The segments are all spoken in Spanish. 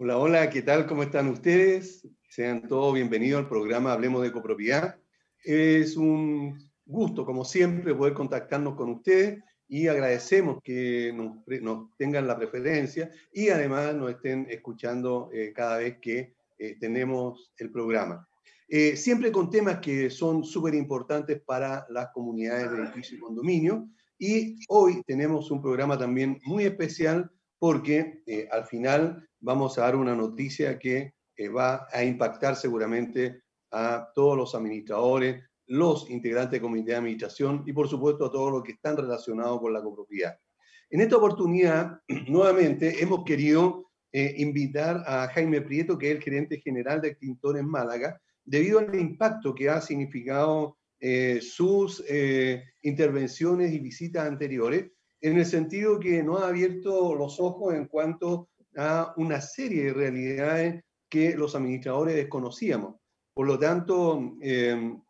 Hola, hola, ¿qué tal? ¿Cómo están ustedes? Sean todos bienvenidos al programa Hablemos de Copropiedad. Es un gusto, como siempre, poder contactarnos con ustedes y agradecemos que nos, tengan la preferencia y además nos estén escuchando eh, cada vez que eh, tenemos el programa. Eh, siempre con temas que son súper importantes para las comunidades de edificio y condominio. Y hoy tenemos un programa también muy especial porque al final vamos a dar una noticia que eh, va a impactar seguramente a todos los administradores, los integrantes de comité de administración y por supuesto a todos los que están relacionados con la copropiedad. En esta oportunidad, nuevamente, hemos querido eh, invitar a Jaime Prieto, que es el gerente general de Extintores Málaga, debido al impacto que ha significado eh, sus intervenciones y visitas anteriores, en el sentido que nos ha abierto los ojos en cuanto a una serie de realidades que los administradores desconocíamos. Por lo tanto, em,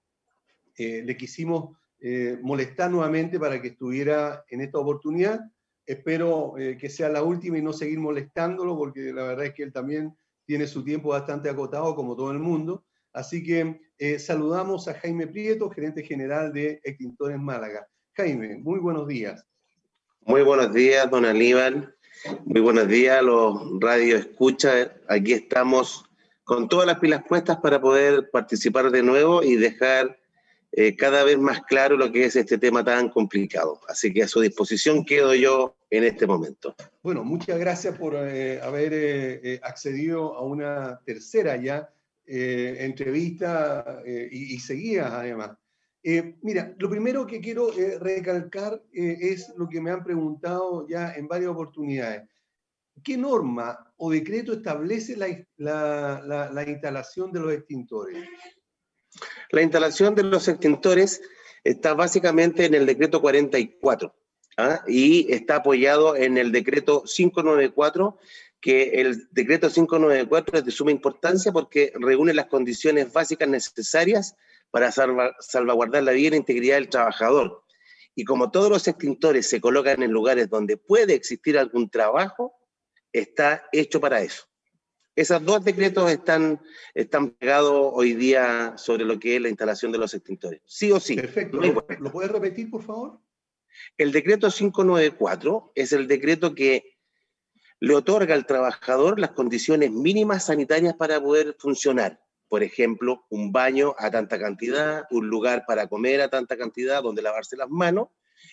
eh, le quisimos eh, molestar nuevamente para que estuviera en esta oportunidad. Espero eh, que sea la última y no seguir molestándolo, porque la verdad es que él también tiene su tiempo bastante acotado, como todo el mundo. Así que saludamos a Jaime Prieto, gerente general de Extintores Málaga. Jaime, muy buenos días. Muy buenos días, don Aníbal. Muy buenos días, los radio escucha. Aquí estamos con todas las pilas puestas para poder participar de nuevo y dejar eh, cada vez más claro lo que es este tema tan complicado. Así que a su disposición quedo yo en este momento. Bueno, muchas gracias por eh, haber eh, accedido a una tercera ya entrevista y, y seguida además. Mira, lo primero que quiero recalcar es lo que me han preguntado ya en varias oportunidades. ¿qué norma o decreto establece la, instalación de los extintores? La instalación de los extintores está básicamente en el decreto 44 ¿ah? y está apoyado en el decreto 594, que el decreto 594 es de suma importancia porque reúne las condiciones básicas necesarias para salvaguardar la vida e integridad del trabajador. Y como todos los extintores se colocan en lugares donde puede existir algún trabajo, está hecho para eso. Esos dos decretos están, están pegados hoy día sobre lo que es la instalación de los extintores. Sí o sí. Perfecto. ¿Lo puedes repetir, por favor? El decreto 594 es el decreto que le otorga al trabajador las condiciones mínimas sanitarias para poder funcionar. Por ejemplo, un baño a tanta cantidad, un lugar para comer a tanta cantidad, donde lavarse las manos,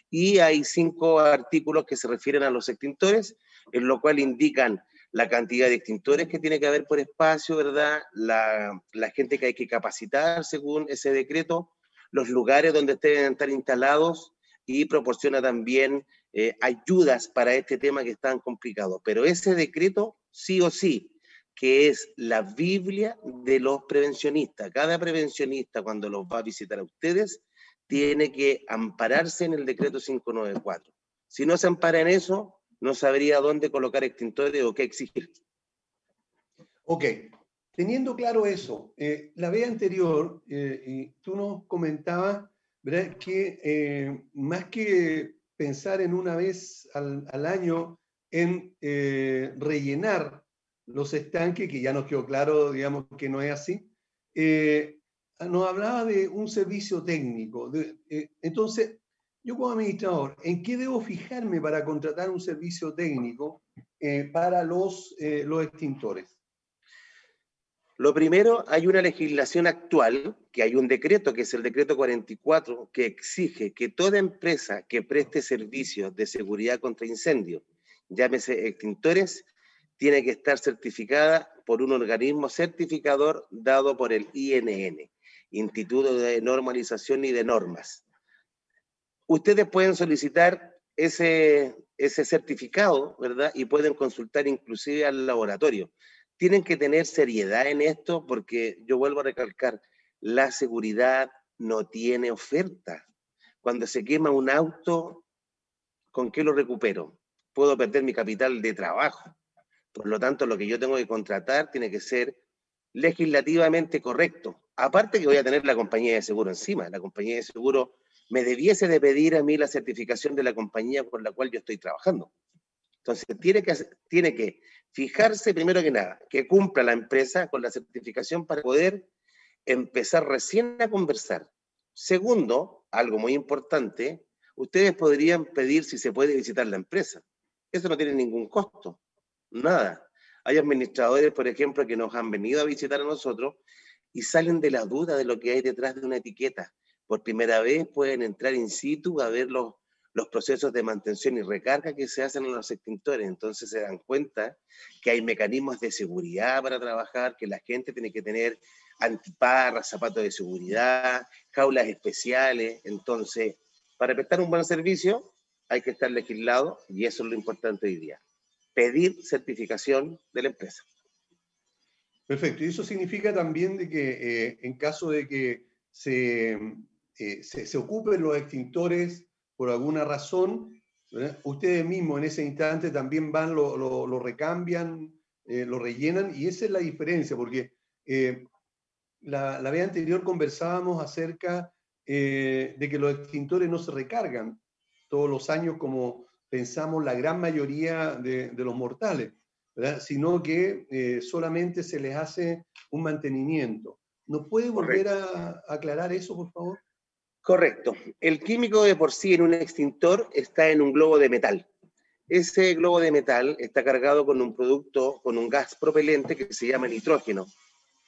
y hay cinco artículos que se refieren a los extintores, en lo cual indican la cantidad de extintores que tiene que haber por espacio, ¿verdad? La, gente que hay que capacitar según ese decreto, los lugares donde deben estar instalados y proporciona también eh, ayudas para este tema que es tan complicado. Pero ese decreto, sí o sí, que es la Biblia de los prevencionistas. Cada prevencionista cuando los va a visitar a ustedes tiene que ampararse en el decreto 594. Si no se ampara en eso, no sabría dónde colocar extintores o qué exigir. Ok, teniendo claro eso, eh, la vez anterior, eh, tú nos comentabas que eh, más que pensar en una vez al año en rellenar los estanques, que ya nos quedó claro, digamos, que no es así, nos hablaba de un servicio técnico. Eh, entonces, yo como administrador, ¿en qué debo fijarme para contratar un servicio técnico eh, para los, eh, los extintores? Lo primero, hay una legislación actual, que hay un decreto, que es el decreto 44, que exige que toda empresa que preste servicios de seguridad contra incendio, llámese extintores, tiene que estar certificada por un organismo certificador dado por el INN. Instituto de Normalización y de Normas. Ustedes pueden solicitar ese, ese certificado, ¿verdad? Y pueden consultar inclusive al laboratorio. Tienen que tener seriedad en esto porque yo vuelvo a recalcar, la seguridad no tiene oferta. Cuando se quema un auto, ¿con qué lo recupero? Puedo perder mi capital de trabajo. Por lo tanto, lo que yo tengo que contratar tiene que ser legislativamente correcto. Aparte que voy a tener la compañía de seguro encima. La compañía de seguro me debiese de pedir a mí la certificación de la compañía con la cual yo estoy trabajando. Entonces, tiene que, tiene que Fijarse primero que nada, que cumpla la empresa con la certificación para poder empezar recién a conversar. Segundo, algo muy importante, ustedes podrían pedir si se puede visitar la empresa. Eso no tiene ningún costo, nada. Hay administradores, por ejemplo, que nos han venido a visitar a nosotros y salen de la duda de lo que hay detrás de una etiqueta. Por primera vez pueden entrar in situ a ver los, los procesos de mantención y recarga que se hacen en los extintores. Entonces se dan cuenta que hay mecanismos de seguridad para trabajar, que la gente tiene que tener antiparras, zapatos de seguridad, jaulas especiales. Entonces, para prestar un buen servicio hay que estar legislado y eso es lo importante hoy día. Pedir certificación de la empresa. Perfecto. Y eso significa también de que eh, en caso de que se, eh, se, se ocupen los extintores por alguna razón, ustedes mismos en ese instante también van, lo, lo, recambian, eh, lo rellenan, y esa es la diferencia, porque eh, la, la, vez anterior conversábamos acerca de que los extintores no se recargan todos los años como pensamos la gran mayoría de, de los mortales, sino que solamente se les hace un mantenimiento. ¿Nos puede volver a aclarar eso, por favor? Correcto. El químico de por sí en un extintor está en un globo de metal. Ese globo de metal está cargado con un producto, con un gas propelente que se llama nitrógeno,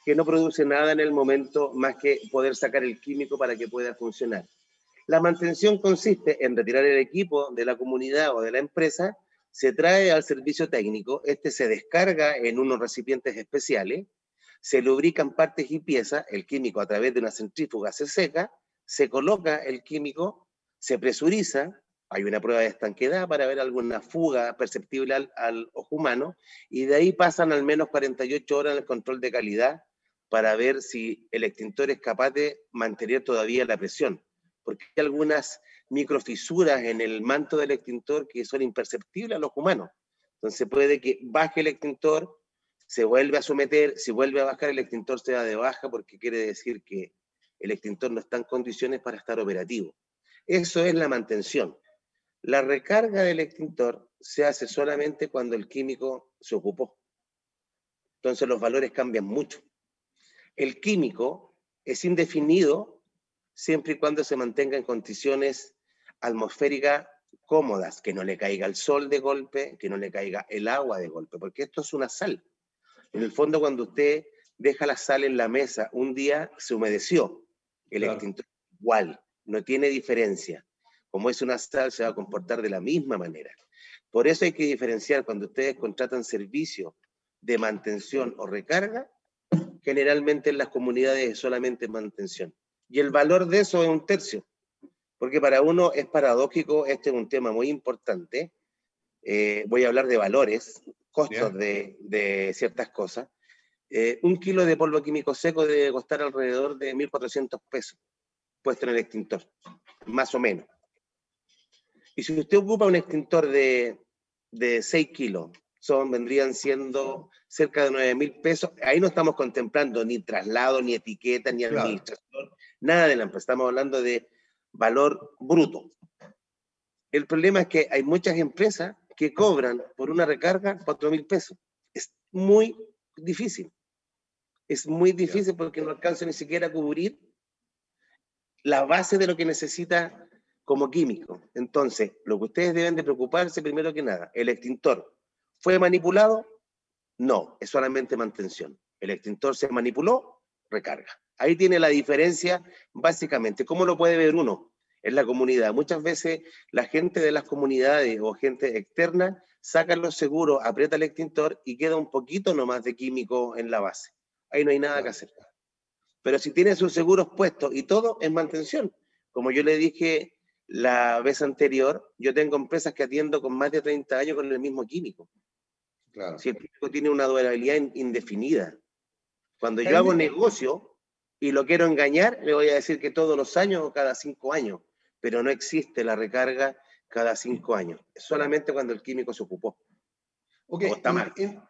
que no produce nada en el momento más que poder sacar el químico para que pueda funcionar. La mantención consiste en retirar el equipo de la comunidad o de la empresa, se trae al servicio técnico, este se descarga en unos recipientes especiales, se lubrican partes y piezas, el químico a través de una centrífuga se seca, se coloca el químico, se presuriza, hay una prueba de estanquedad para ver alguna fuga perceptible al, ojo humano, y de ahí pasan al menos 48 horas el control de calidad para ver si el extintor es capaz de mantener todavía la presión, porque hay algunas microfisuras en el manto del extintor que son imperceptibles a los humanos. Entonces puede que baje el extintor, se vuelve a someter, si vuelve a bajar el extintor se da de baja porque quiere decir que el extintor no está en condiciones para estar operativo. Eso es la mantención. La recarga del extintor se hace solamente cuando el químico se ocupó. Entonces los valores cambian mucho. El químico es indefinido siempre y cuando se mantenga en condiciones atmosféricas cómodas, que no le caiga el sol de golpe, que no le caiga el agua de golpe, porque esto es una sal. En el fondo, cuando usted deja la sal en la mesa, un día se humedeció, el extintor igual, no tiene diferencia. Como es una sal, se va a comportar de la misma manera. Por eso hay que diferenciar cuando ustedes contratan servicio de mantención o recarga, generalmente en las comunidades es solamente mantención. Y el valor de eso es un tercio, porque para uno es paradójico, este es un tema muy importante. Eh, voy a hablar de valores, costos de, de, ciertas cosas. Eh, un kilo de polvo químico seco debe costar alrededor de 1.400 pesos, puesto en el extintor, más o menos. Y si usted ocupa un extintor de, de 6 kilos, son, vendrían siendo cerca de 9.000 pesos. Ahí no estamos contemplando ni traslado, ni etiqueta, ni administración, nada de la empresa. Estamos hablando de valor bruto. El problema es que hay muchas empresas que cobran por una recarga 4.000 pesos. Es muy difícil es muy difícil porque no alcanza ni siquiera a cubrir la base de lo que necesita como químico. Entonces, lo que ustedes deben de preocuparse primero que nada, ¿el extintor fue manipulado? No, es solamente mantención. El extintor se manipuló, recarga. Ahí tiene la diferencia básicamente. ¿Cómo lo puede ver uno? En la comunidad. Muchas veces la gente de las comunidades o gente externa sacan los seguros, aprieta el extintor y queda un poquito nomás de químico en la base ahí no hay nada que hacer. Pero si tiene sus seguros puestos y todo en mantención, como yo le dije la vez anterior, yo tengo empresas que atiendo con más de 30 años con el mismo químico. Claro. Si el químico tiene una durabilidad indefinida. Cuando yo hago negocio y lo quiero engañar, le voy a decir que todos los años o cada cinco años, pero no existe la recarga cada cinco años. Es solamente cuando el químico se ocupó. Ok, está mal. En,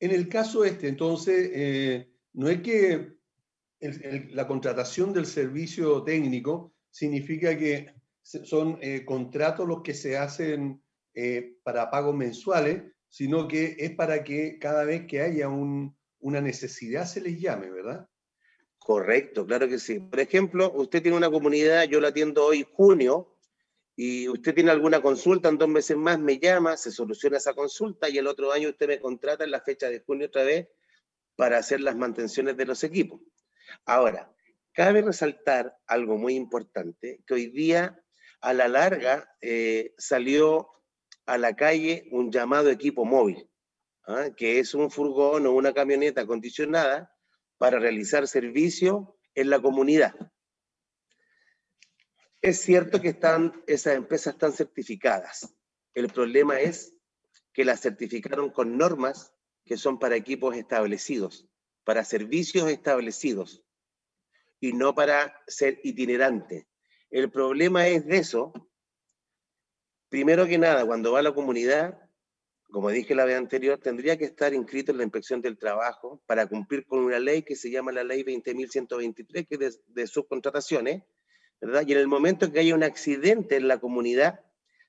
en, el caso este, entonces, eh, no es que la contratación del servicio técnico significa que son eh, contratos los que se hacen eh, para pagos mensuales, sino que es para que cada vez que haya una necesidad se les llame, ¿verdad? Correcto, claro que sí. Por ejemplo, usted tiene una comunidad, yo la atiendo hoy junio, y usted tiene alguna consulta en dos meses más, me llama, se soluciona esa consulta y el otro año usted me contrata en la fecha de junio otra vez para hacer las mantenciones de los equipos. Ahora, cabe resaltar algo muy importante, que hoy día a la larga eh, salió a la calle un llamado equipo móvil, ¿ah? que es un furgón o una camioneta acondicionada para realizar servicio en la comunidad. Es cierto que están, esas empresas están certificadas. El problema es que las certificaron con normas que son para equipos establecidos, para servicios establecidos y no para ser itinerante. El problema es de eso. Primero que nada, cuando va a la comunidad, como dije la vez anterior, tendría que estar inscrito en la inspección del trabajo para cumplir con una ley que se llama la ley 20.123, que es de, de subcontrataciones, y en el momento que haya un accidente en la comunidad,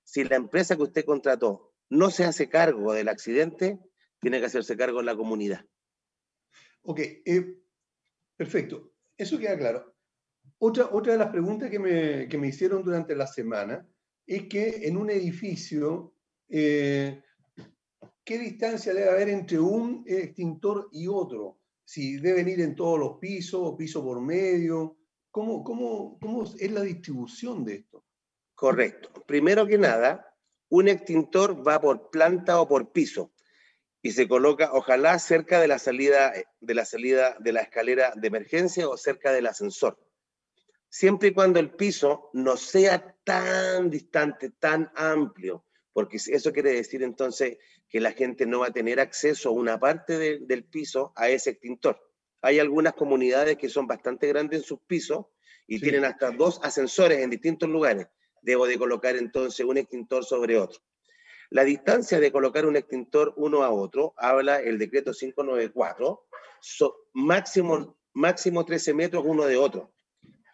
si la empresa que usted contrató no se hace cargo del accidente, tiene que hacerse cargo en la comunidad. Ok, eh, perfecto. Eso queda claro. Otra, otra de las preguntas que me, que me hicieron durante la semana es que en un edificio, eh, ¿qué distancia debe haber entre un extintor y otro? Si deben ir en todos los pisos, piso por medio, ¿Cómo, cómo, es la distribución de esto? Correcto. Primero que nada, un extintor va por planta o por piso y se coloca, ojalá, cerca de la salida de la, salida de la escalera de emergencia o cerca del ascensor. Siempre y cuando el piso no sea tan distante, tan amplio, porque eso quiere decir entonces que la gente no va a tener acceso a una parte del piso a ese extintor. Hay algunas comunidades que son bastante grandes en sus pisos y tienen hasta dos ascensores en distintos lugares. Debo de colocar entonces un extintor sobre otro. La distancia de colocar un extintor uno a otro, habla el decreto 594, máximo, máximo 13 metros uno de otro.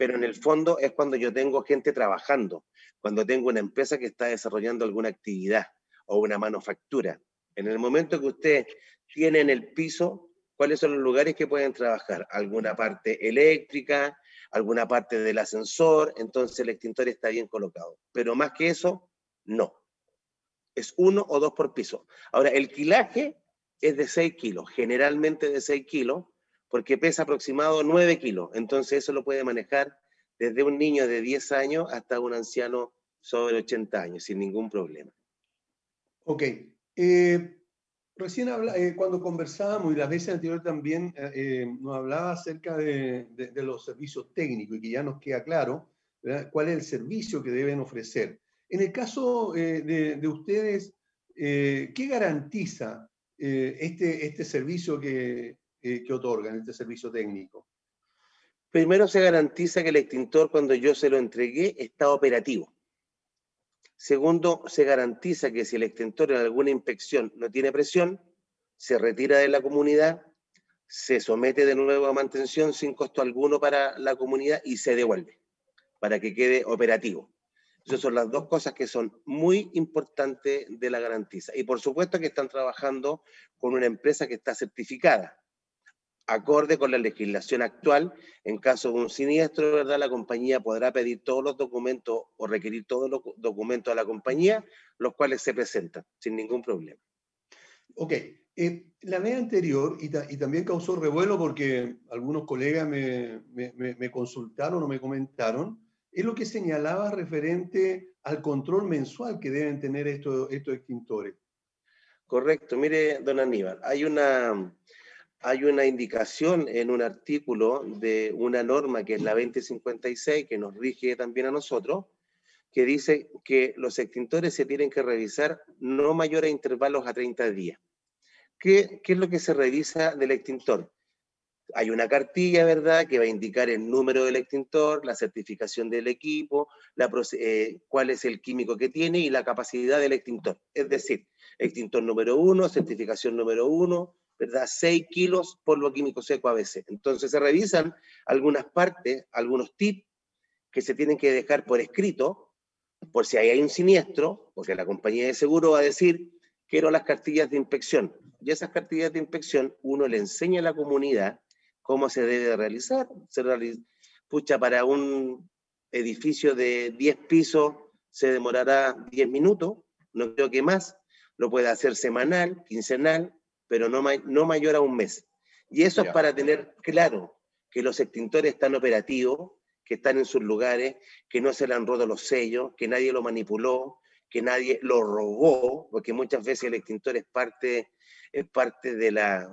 Pero en el fondo es cuando yo tengo gente trabajando, cuando tengo una empresa que está desarrollando alguna actividad o una manufactura. En el momento que usted tiene en el piso cuáles son los lugares que pueden trabajar. Alguna parte eléctrica, alguna parte del ascensor, entonces el extintor está bien colocado. Pero más que eso, no. Es uno o dos por piso. Ahora, el quilaje es de 6 kilos, generalmente de 6 kilos, porque pesa aproximado 9 kilos. Entonces eso lo puede manejar desde un niño de 10 años hasta un anciano sobre 80 años, sin ningún problema. Ok. Eh, Recién eh, cuando conversábamos y las veces anteriores también eh, nos hablaba acerca de, los servicios técnicos y que ya nos queda claro cuál es el servicio que deben ofrecer. En el caso de, ustedes, ¿qué garantiza este, este servicio que, que otorgan, este servicio técnico? Primero se garantiza que el extintor cuando yo se lo entregué está operativo. Segundo, se garantiza que si el extintor en alguna inspección no tiene presión, se retira de la comunidad, se somete de nuevo a mantención sin costo alguno para la comunidad y se devuelve para que quede operativo. Esas son las dos cosas que son muy importantes de la garantía. Y por supuesto que están trabajando con una empresa que está certificada acorde con la legislación actual, en caso de un siniestro, ¿verdad? La compañía podrá pedir todos los documentos o requerir todos los documentos a la compañía, los cuales se presentan sin ningún problema. Ok, eh, la vez anterior, y, también causó revuelo porque algunos colegas me, me, consultaron o me comentaron, es lo que señalaba referente al control mensual que deben tener estos, estos extintores. Correcto, mire, don Aníbal, hay una, hay una indicación en un artículo de una norma que es la 2056, que nos rige también a nosotros, que dice que los extintores se tienen que revisar no mayores a intervalos a 30 días. ¿Qué, ¿Qué, es lo que se revisa del extintor? Hay una cartilla, ¿verdad?, que va a indicar el número del extintor, la certificación del equipo, eh, cuál es el químico que tiene y la capacidad del extintor. Es decir, extintor número uno, certificación número uno, ¿verdad? 6 kilos polvo químico seco a veces. Entonces se revisan algunas partes, algunos tips que se tienen que dejar por escrito, por si hay un siniestro, porque la compañía de seguro va a decir quiero las cartillas de inspección. Y esas cartillas de inspección uno le enseña a la comunidad cómo se debe realizar. Se pucha, para un edificio de 10 pisos se demorará 10 minutos, no creo que más. Lo puede hacer semanal, quincenal, pero no, no mayor a un mes. Y eso es para tener claro que los extintores están operativos, que están en sus lugares, que no se le han roto los sellos, que nadie lo manipuló, que nadie lo robó, porque muchas veces el extintor es parte, es parte de la,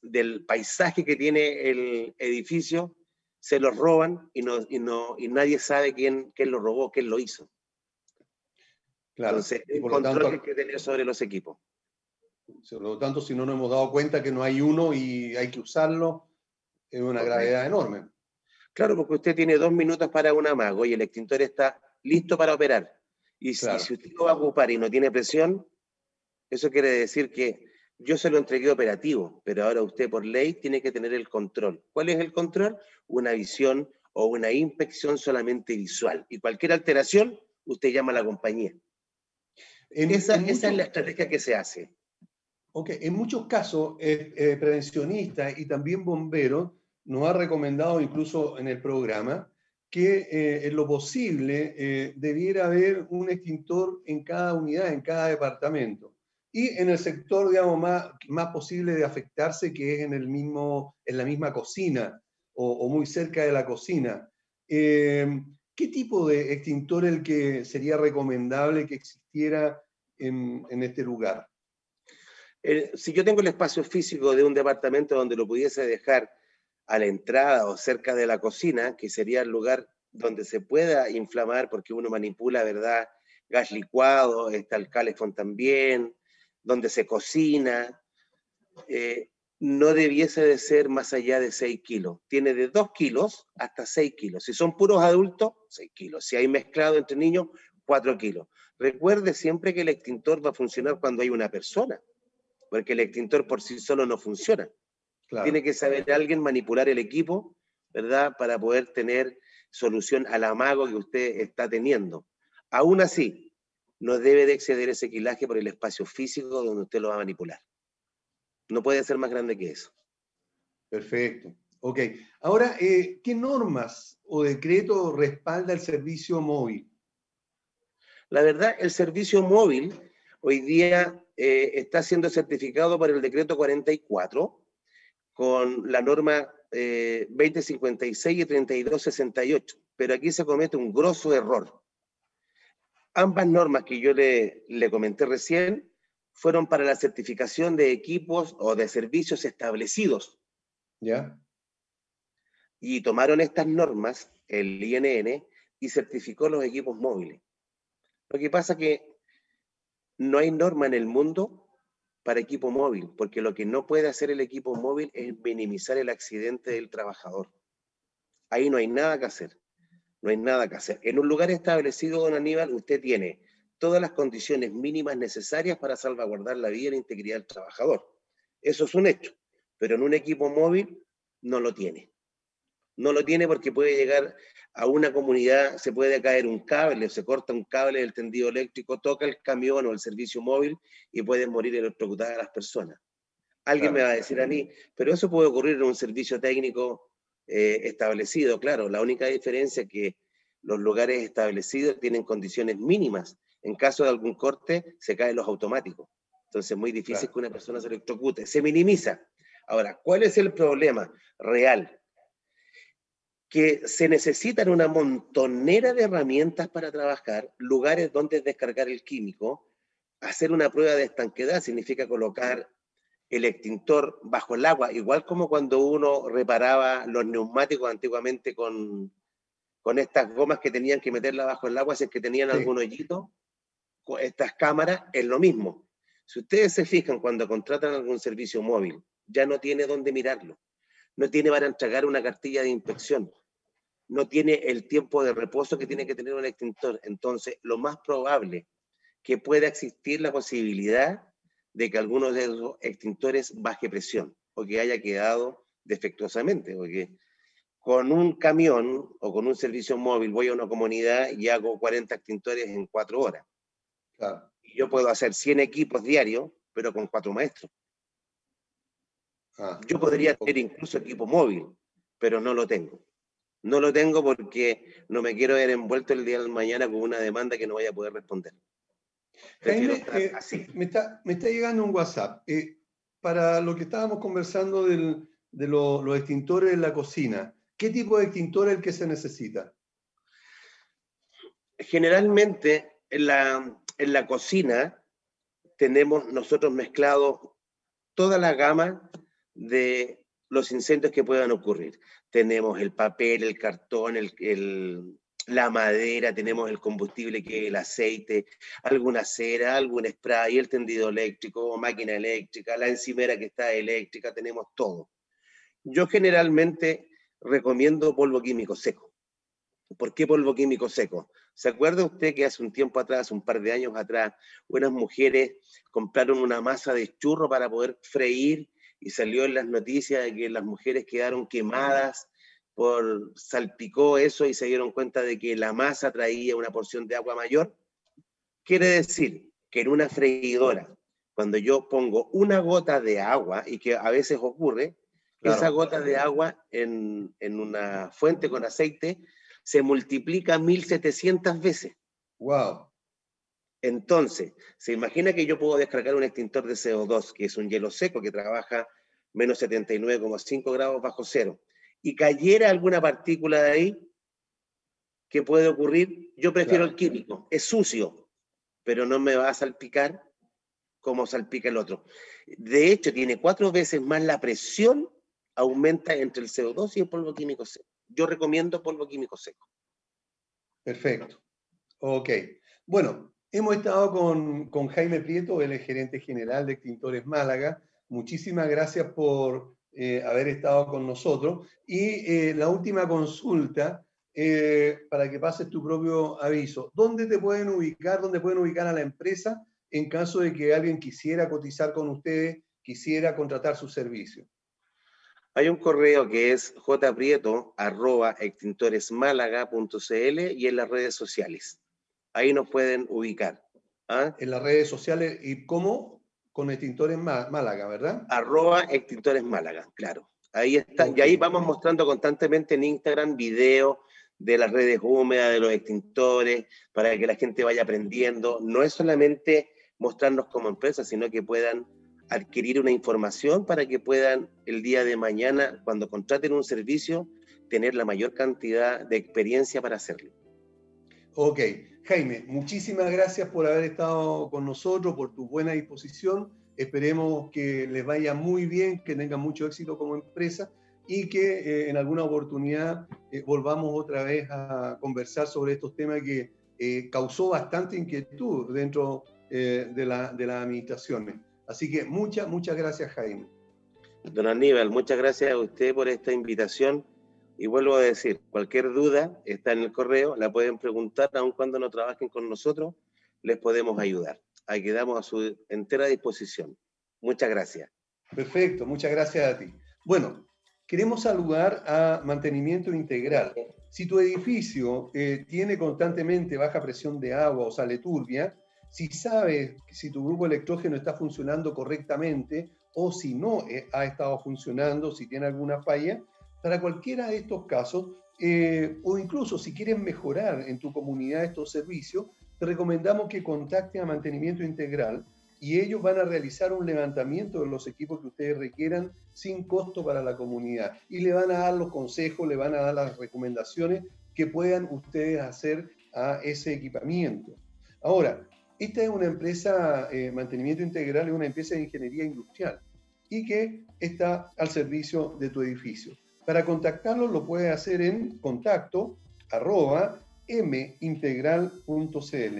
del paisaje que tiene el edificio, se lo roban y, no, y, no, y nadie sabe quién, quién lo robó, quién lo hizo. Claro, Entonces, el control que hay que tener sobre los equipos. Por lo tanto, si no nos hemos dado cuenta que no hay uno y hay que usarlo, es una gravedad enorme. Claro, porque usted tiene dos minutos para un amago y el extintor está listo para operar. Y si, usted lo va a ocupar y no tiene presión, eso quiere decir que yo se lo entregué operativo, pero ahora usted por ley tiene que tener el control. ¿Cuál es el control? Una visión o una inspección solamente visual. Y cualquier alteración, usted llama a la compañía. esa, esa es la estrategia que se hace. Ok, en muchos casos, eh, eh, prevencionistas y también bomberos nos ha recomendado incluso en el programa que eh, en lo posible eh, debiera haber un extintor en cada unidad, en cada departamento. Y en el sector, digamos, más, más posible de afectarse, que es en, el mismo, en la misma cocina o, muy cerca de la cocina. Eh, ¿Qué tipo de extintor el que sería recomendable que existiera en este lugar? Si yo tengo el espacio físico de un departamento donde lo pudiese dejar a la entrada o cerca de la cocina, que sería el lugar donde se pueda inflamar, porque uno manipula, ¿verdad? Gas licuado, está el calefón también, donde se cocina, eh, no debiese de ser más allá de 6 kilos. Tiene de 2 kilos hasta 6 kilos. Si son puros adultos, 6 kilos. Si hay mezclado entre niños, 4 kilos. Recuerde siempre que el extintor va a funcionar cuando hay una persona, porque el extintor por sí solo no funciona. Tiene que saber alguien manipular el equipo, ¿verdad? Para poder tener solución al amago que usted está teniendo. Aún así, no debe de exceder ese quilaje por el espacio físico donde usted lo va a manipular. No puede ser más grande que eso. Perfecto. Ok. Ahora, eh, ¿qué normas o decreto respalda el servicio móvil? La verdad, el servicio móvil hoy día eh, está siendo certificado por el decreto 44 con la norma 2056 eh, y 3268, pero aquí se comete un grosso error. Ambas normas que yo le, le comenté recién fueron para la certificación de equipos o de servicios establecidos. ¿Ya? Y tomaron estas normas, el INN, y certificó los equipos móviles. Lo que pasa que no hay norma en el mundo para equipo móvil, porque lo que no puede hacer el equipo móvil es minimizar el accidente del trabajador. Ahí no hay nada que hacer, no hay nada que hacer. En un lugar establecido, don Aníbal, usted tiene todas las condiciones mínimas necesarias para salvaguardar la vida y la integridad del trabajador. Eso es un hecho, pero en un equipo móvil no lo tiene. No lo tiene porque puede llegar a una comunidad se puede caer un cable, se corta un cable del tendido eléctrico, toca el camión o el servicio móvil y pueden morir electrocutadas las personas. Alguien me va a decir a mí, pero eso puede ocurrir en un servicio técnico eh, establecido, claro. La única diferencia es que los lugares establecidos tienen condiciones mínimas. En caso de algún corte, se caen los automáticos. Entonces es muy difícil que una persona se electrocute. Se minimiza. Ahora, ¿cuál es el problema real? Que se necesitan una montonera de herramientas para trabajar, lugares donde descargar el químico, hacer una prueba de estanquedad significa colocar el extintor bajo el agua, igual como cuando uno reparaba los neumáticos antiguamente con, con estas gomas que tenían que meterla bajo el agua, si es que tenían algún hoyito, estas cámaras es lo mismo. Si ustedes se fijan cuando contratan algún servicio móvil, ya no tiene dónde mirarlo no tiene para entregar una cartilla de inspección, no tiene el tiempo de reposo que tiene que tener un extintor. Entonces, lo más probable que pueda existir la posibilidad de que alguno de esos extintores baje presión o que haya quedado defectuosamente, porque con un camión o con un servicio móvil voy a una comunidad y hago 40 extintores en cuatro horas. Y yo puedo hacer 100 equipos diarios pero con cuatro maestros. Ah, Yo podría tener incluso equipo móvil, pero no lo tengo. No lo tengo porque no me quiero ver envuelto el día de mañana con una demanda que no vaya a poder responder. Jaime, eh, me, está, me está llegando un WhatsApp. Eh, para lo que estábamos conversando de los extintores en la cocina, ¿qué tipo de extintor es el que se necesita? Generalmente en la, en la cocina tenemos nosotros mezclado toda la gama de los incendios que puedan ocurrir. Tenemos el papel, el cartón, el, la madera, tenemos el combustible que es el aceite, alguna cera, algún spray, el tendido eléctrico, máquina eléctrica, la encimera que está eléctrica, tenemos todo. Yo generalmente recomiendo polvo químico seco. ¿Por qué polvo químico seco? ¿Se acuerda usted que hace un tiempo atrás, un par de años atrás, unas mujeres compraron una masa de churro para poder freír y salió en las noticias de que las mujeres quedaron quemadas por salpicó eso y se dieron cuenta de que la masa traía una porción de agua mayor? Quiere decir que en una freidora, cuando yo pongo una gota de agua, y que a veces ocurre, esa gota de agua en, en, una fuente con aceite se multiplica 1700 veces. ¡Wow! Entonces, se imagina que yo puedo descargar un extintor de CO2, que es un hielo seco que trabaja menos 79,5 grados bajo cero, y cayera alguna partícula de ahí, ¿qué puede ocurrir? Yo prefiero el químico, es sucio, pero no me va a salpicar como salpica el otro. De hecho, tiene cuatro veces más la presión, aumenta entre el CO2 y el polvo químico seco. Yo recomiendo polvo químico seco. Perfecto. Ok. Bueno, Hemos estado con, Jaime Prieto, el gerente general de Extintores Málaga. Muchísimas gracias por eh, haber estado con nosotros. Y eh, la última consulta, eh, para que pases tu propio aviso. ¿Dónde te pueden ubicar, dónde pueden ubicar a la empresa en caso de que alguien quisiera cotizar con ustedes, quisiera contratar su servicio? Hay un correo que es jprieto.extintoresmálaga.cl y en las redes sociales ahí nos pueden ubicar. ¿ah? En las redes sociales, ¿y cómo? Con Extintores Málaga, ¿verdad? Arroba Extintores Málaga, claro. Ahí está, y ahí vamos mostrando constantemente en Instagram videos de las redes húmedas, de los extintores, para que la gente vaya aprendiendo. No es solamente mostrarnos como empresa, sino que puedan adquirir una información para que puedan el día de mañana, cuando contraten un servicio, tener la mayor cantidad de experiencia para hacerlo. Ok, Jaime, muchísimas gracias por haber estado con nosotros, por tu buena disposición. Esperemos que les vaya muy bien, que tengan mucho éxito como empresa y que eh, en alguna oportunidad eh, volvamos otra vez a conversar sobre estos temas que eh, causó bastante inquietud dentro de, la, de las administraciones. Así que muchas, muchas gracias, Jaime. Don Aníbal, muchas gracias a usted por esta invitación y vuelvo a decir, cualquier duda está en el correo, la pueden preguntar, aun cuando no trabajen con nosotros, les podemos ayudar. Ahí quedamos a su entera disposición. Muchas gracias. Perfecto, muchas gracias a ti. Bueno, queremos saludar a Mantenimiento Integral. Si tu edificio eh, tiene constantemente baja presión de agua o sale turbia, si sabes si tu grupo electrógeno está funcionando correctamente o si no eh, ha estado funcionando, si tiene alguna falla, para cualquiera de estos casos, eh, o incluso si quieren mejorar en tu comunidad estos servicios, te recomendamos que contacten a Mantenimiento Integral y ellos van a realizar un levantamiento de los equipos que ustedes requieran sin costo para la comunidad y le van a dar los consejos, le van a dar las recomendaciones que puedan ustedes hacer a ese equipamiento. Ahora, esta es una empresa, eh, Mantenimiento Integral es una empresa de ingeniería industrial y que está al servicio de tu edificio. Para contactarlo lo puede hacer en contacto mintegral.cl.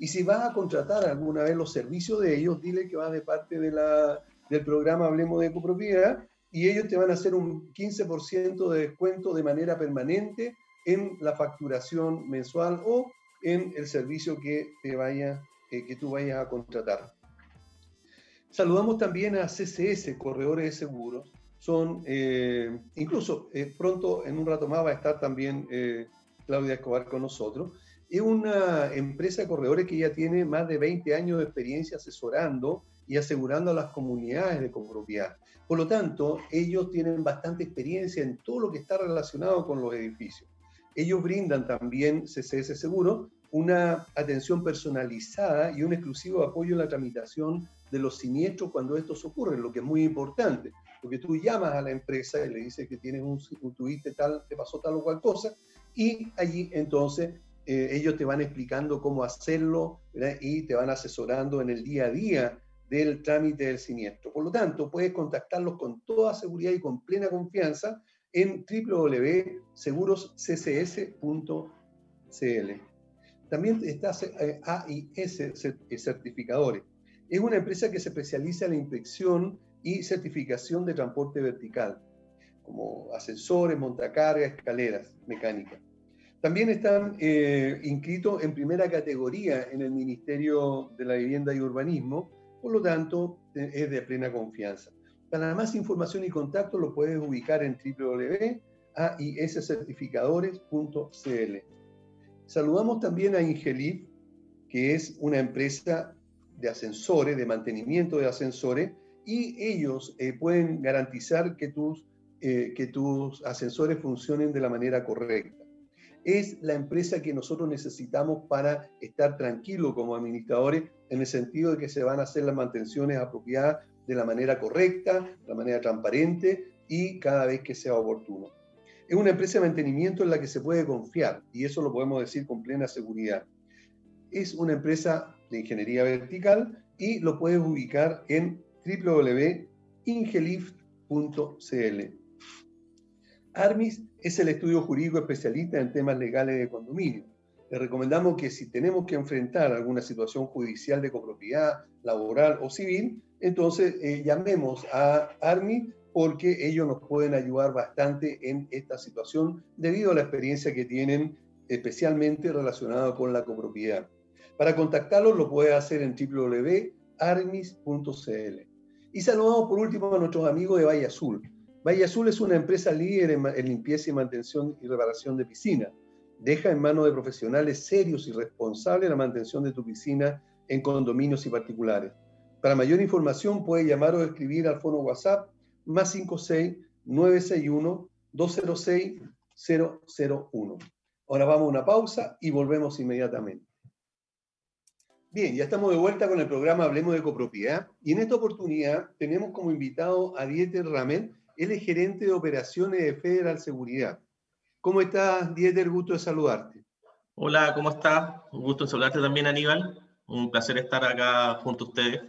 Y si vas a contratar alguna vez los servicios de ellos, dile que vas de parte de la, del programa Hablemos de Copropiedad y ellos te van a hacer un 15% de descuento de manera permanente en la facturación mensual o en el servicio que, te vaya, eh, que tú vayas a contratar. Saludamos también a CCS, Corredores de Seguros, son, eh, incluso eh, pronto, en un rato más, va a estar también eh, Claudia Escobar con nosotros. Es una empresa de corredores que ya tiene más de 20 años de experiencia asesorando y asegurando a las comunidades de copropiedad. Por lo tanto, ellos tienen bastante experiencia en todo lo que está relacionado con los edificios. Ellos brindan también, CCS Seguro, una atención personalizada y un exclusivo apoyo en la tramitación de los siniestros cuando estos ocurren, lo que es muy importante, porque tú llamas a la empresa y le dices que tienes un, tuviste tal, te pasó tal o cual cosa, y allí entonces eh, ellos te van explicando cómo hacerlo y te van asesorando en el día a día del trámite del siniestro. Por lo tanto, puedes contactarlos con toda seguridad y con plena confianza en www.segurosccs.cl. También está eh, AIS Certificadores. Es una empresa que se especializa en la inspección y certificación de transporte vertical, como ascensores, montacargas, escaleras mecánicas. También están eh, inscritos en primera categoría en el Ministerio de la Vivienda y Urbanismo, por lo tanto es de plena confianza. Para más información y contacto lo puedes ubicar en www.aiscertificadores.cl. Saludamos también a Ingelif, que es una empresa de ascensores, de mantenimiento de ascensores, y ellos eh, pueden garantizar que tus, eh, que tus ascensores funcionen de la manera correcta. Es la empresa que nosotros necesitamos para estar tranquilos como administradores, en el sentido de que se van a hacer las mantenciones apropiadas de la manera correcta, de la manera transparente y cada vez que sea oportuno es una empresa de mantenimiento en la que se puede confiar, y eso lo podemos decir con plena seguridad. Es una empresa de ingeniería vertical y lo puedes ubicar en www.ingelift.cl. Armis es el estudio jurídico especialista en temas legales de condominio. Le recomendamos que si tenemos que enfrentar alguna situación judicial de copropiedad, laboral o civil, entonces eh, llamemos a Armis porque ellos nos pueden ayudar bastante en esta situación debido a la experiencia que tienen especialmente relacionada con la copropiedad. Para contactarlos lo puede hacer en www.armis.cl. Y saludamos por último a nuestros amigos de Valle Azul. Valle Azul es una empresa líder en, limpieza y mantención y reparación de piscinas. Deja en manos de profesionales serios y responsables la mantención de tu piscina en condominios y particulares. Para mayor información puede llamar o escribir al fono WhatsApp más 56 961 206 001. Ahora vamos a una pausa y volvemos inmediatamente. Bien, ya estamos de vuelta con el programa Hablemos de Copropiedad y en esta oportunidad tenemos como invitado a Dieter Ramel, él es gerente de operaciones de Federal Seguridad. ¿Cómo estás, Dieter? Gusto de saludarte. Hola, ¿cómo estás? Un gusto de saludarte también, Aníbal. Un placer estar acá junto a ustedes.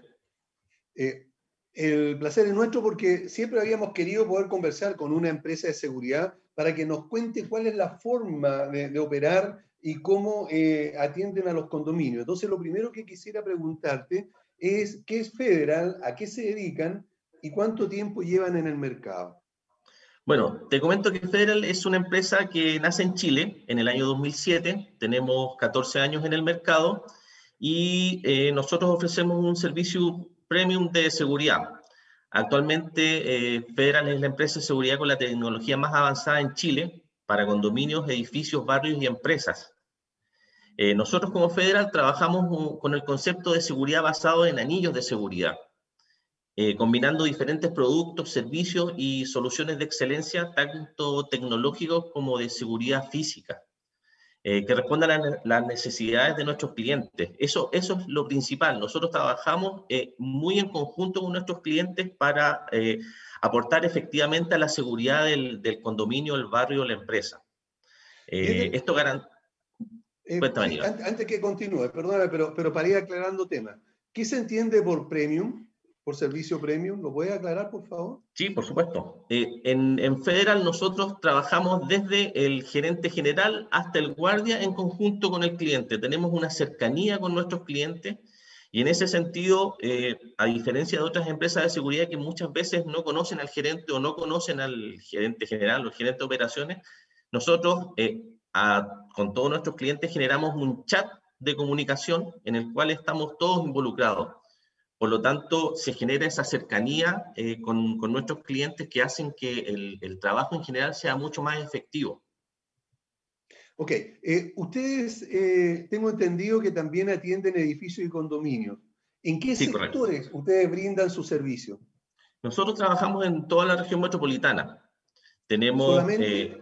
Eh, el placer es nuestro porque siempre habíamos querido poder conversar con una empresa de seguridad para que nos cuente cuál es la forma de, operar y cómo eh, atienden a los condominios. Entonces, lo primero que quisiera preguntarte es qué es Federal, a qué se dedican y cuánto tiempo llevan en el mercado. Bueno, te comento que Federal es una empresa que nace en Chile en el año 2007. Tenemos 14 años en el mercado y eh, nosotros ofrecemos un servicio premium de seguridad. Actualmente, eh, Federal es la empresa de seguridad con la tecnología más avanzada en Chile para condominios, edificios, barrios y empresas. Eh, nosotros como Federal trabajamos con el concepto de seguridad basado en anillos de seguridad, eh, combinando diferentes productos, servicios y soluciones de excelencia, tanto tecnológicos como de seguridad física. Eh, que respondan a las necesidades de nuestros clientes. Eso, eso es lo principal. Nosotros trabajamos eh, muy en conjunto con nuestros clientes para eh, aportar efectivamente a la seguridad del, del condominio, el barrio, la empresa. esto garantiza... antes que continúe, perdóname, pero, pero para ir aclarando temas, ¿qué se entiende por premium? por servicio premium. ¿Lo puede aclarar, por favor? Sí, por supuesto. Eh, en, en, Federal nosotros trabajamos desde el gerente general hasta el guardia en conjunto con el cliente. Tenemos una cercanía con nuestros clientes y en ese sentido, eh, a diferencia de otras empresas de seguridad que muchas veces no conocen al gerente o no conocen al gerente general o el gerente de operaciones, nosotros eh, con todos nuestros clientes generamos un chat de comunicación en el cual estamos todos involucrados por lo tanto, se genera esa cercanía eh, con, con, nuestros clientes que hacen que el, el, trabajo en general sea mucho más efectivo. Ok, eh, ustedes eh, tengo entendido que también atienden edificios y condominios. ¿En qué sectores ustedes brindan su servicio? Nosotros trabajamos en toda la región metropolitana. Tenemos ¿Solamente?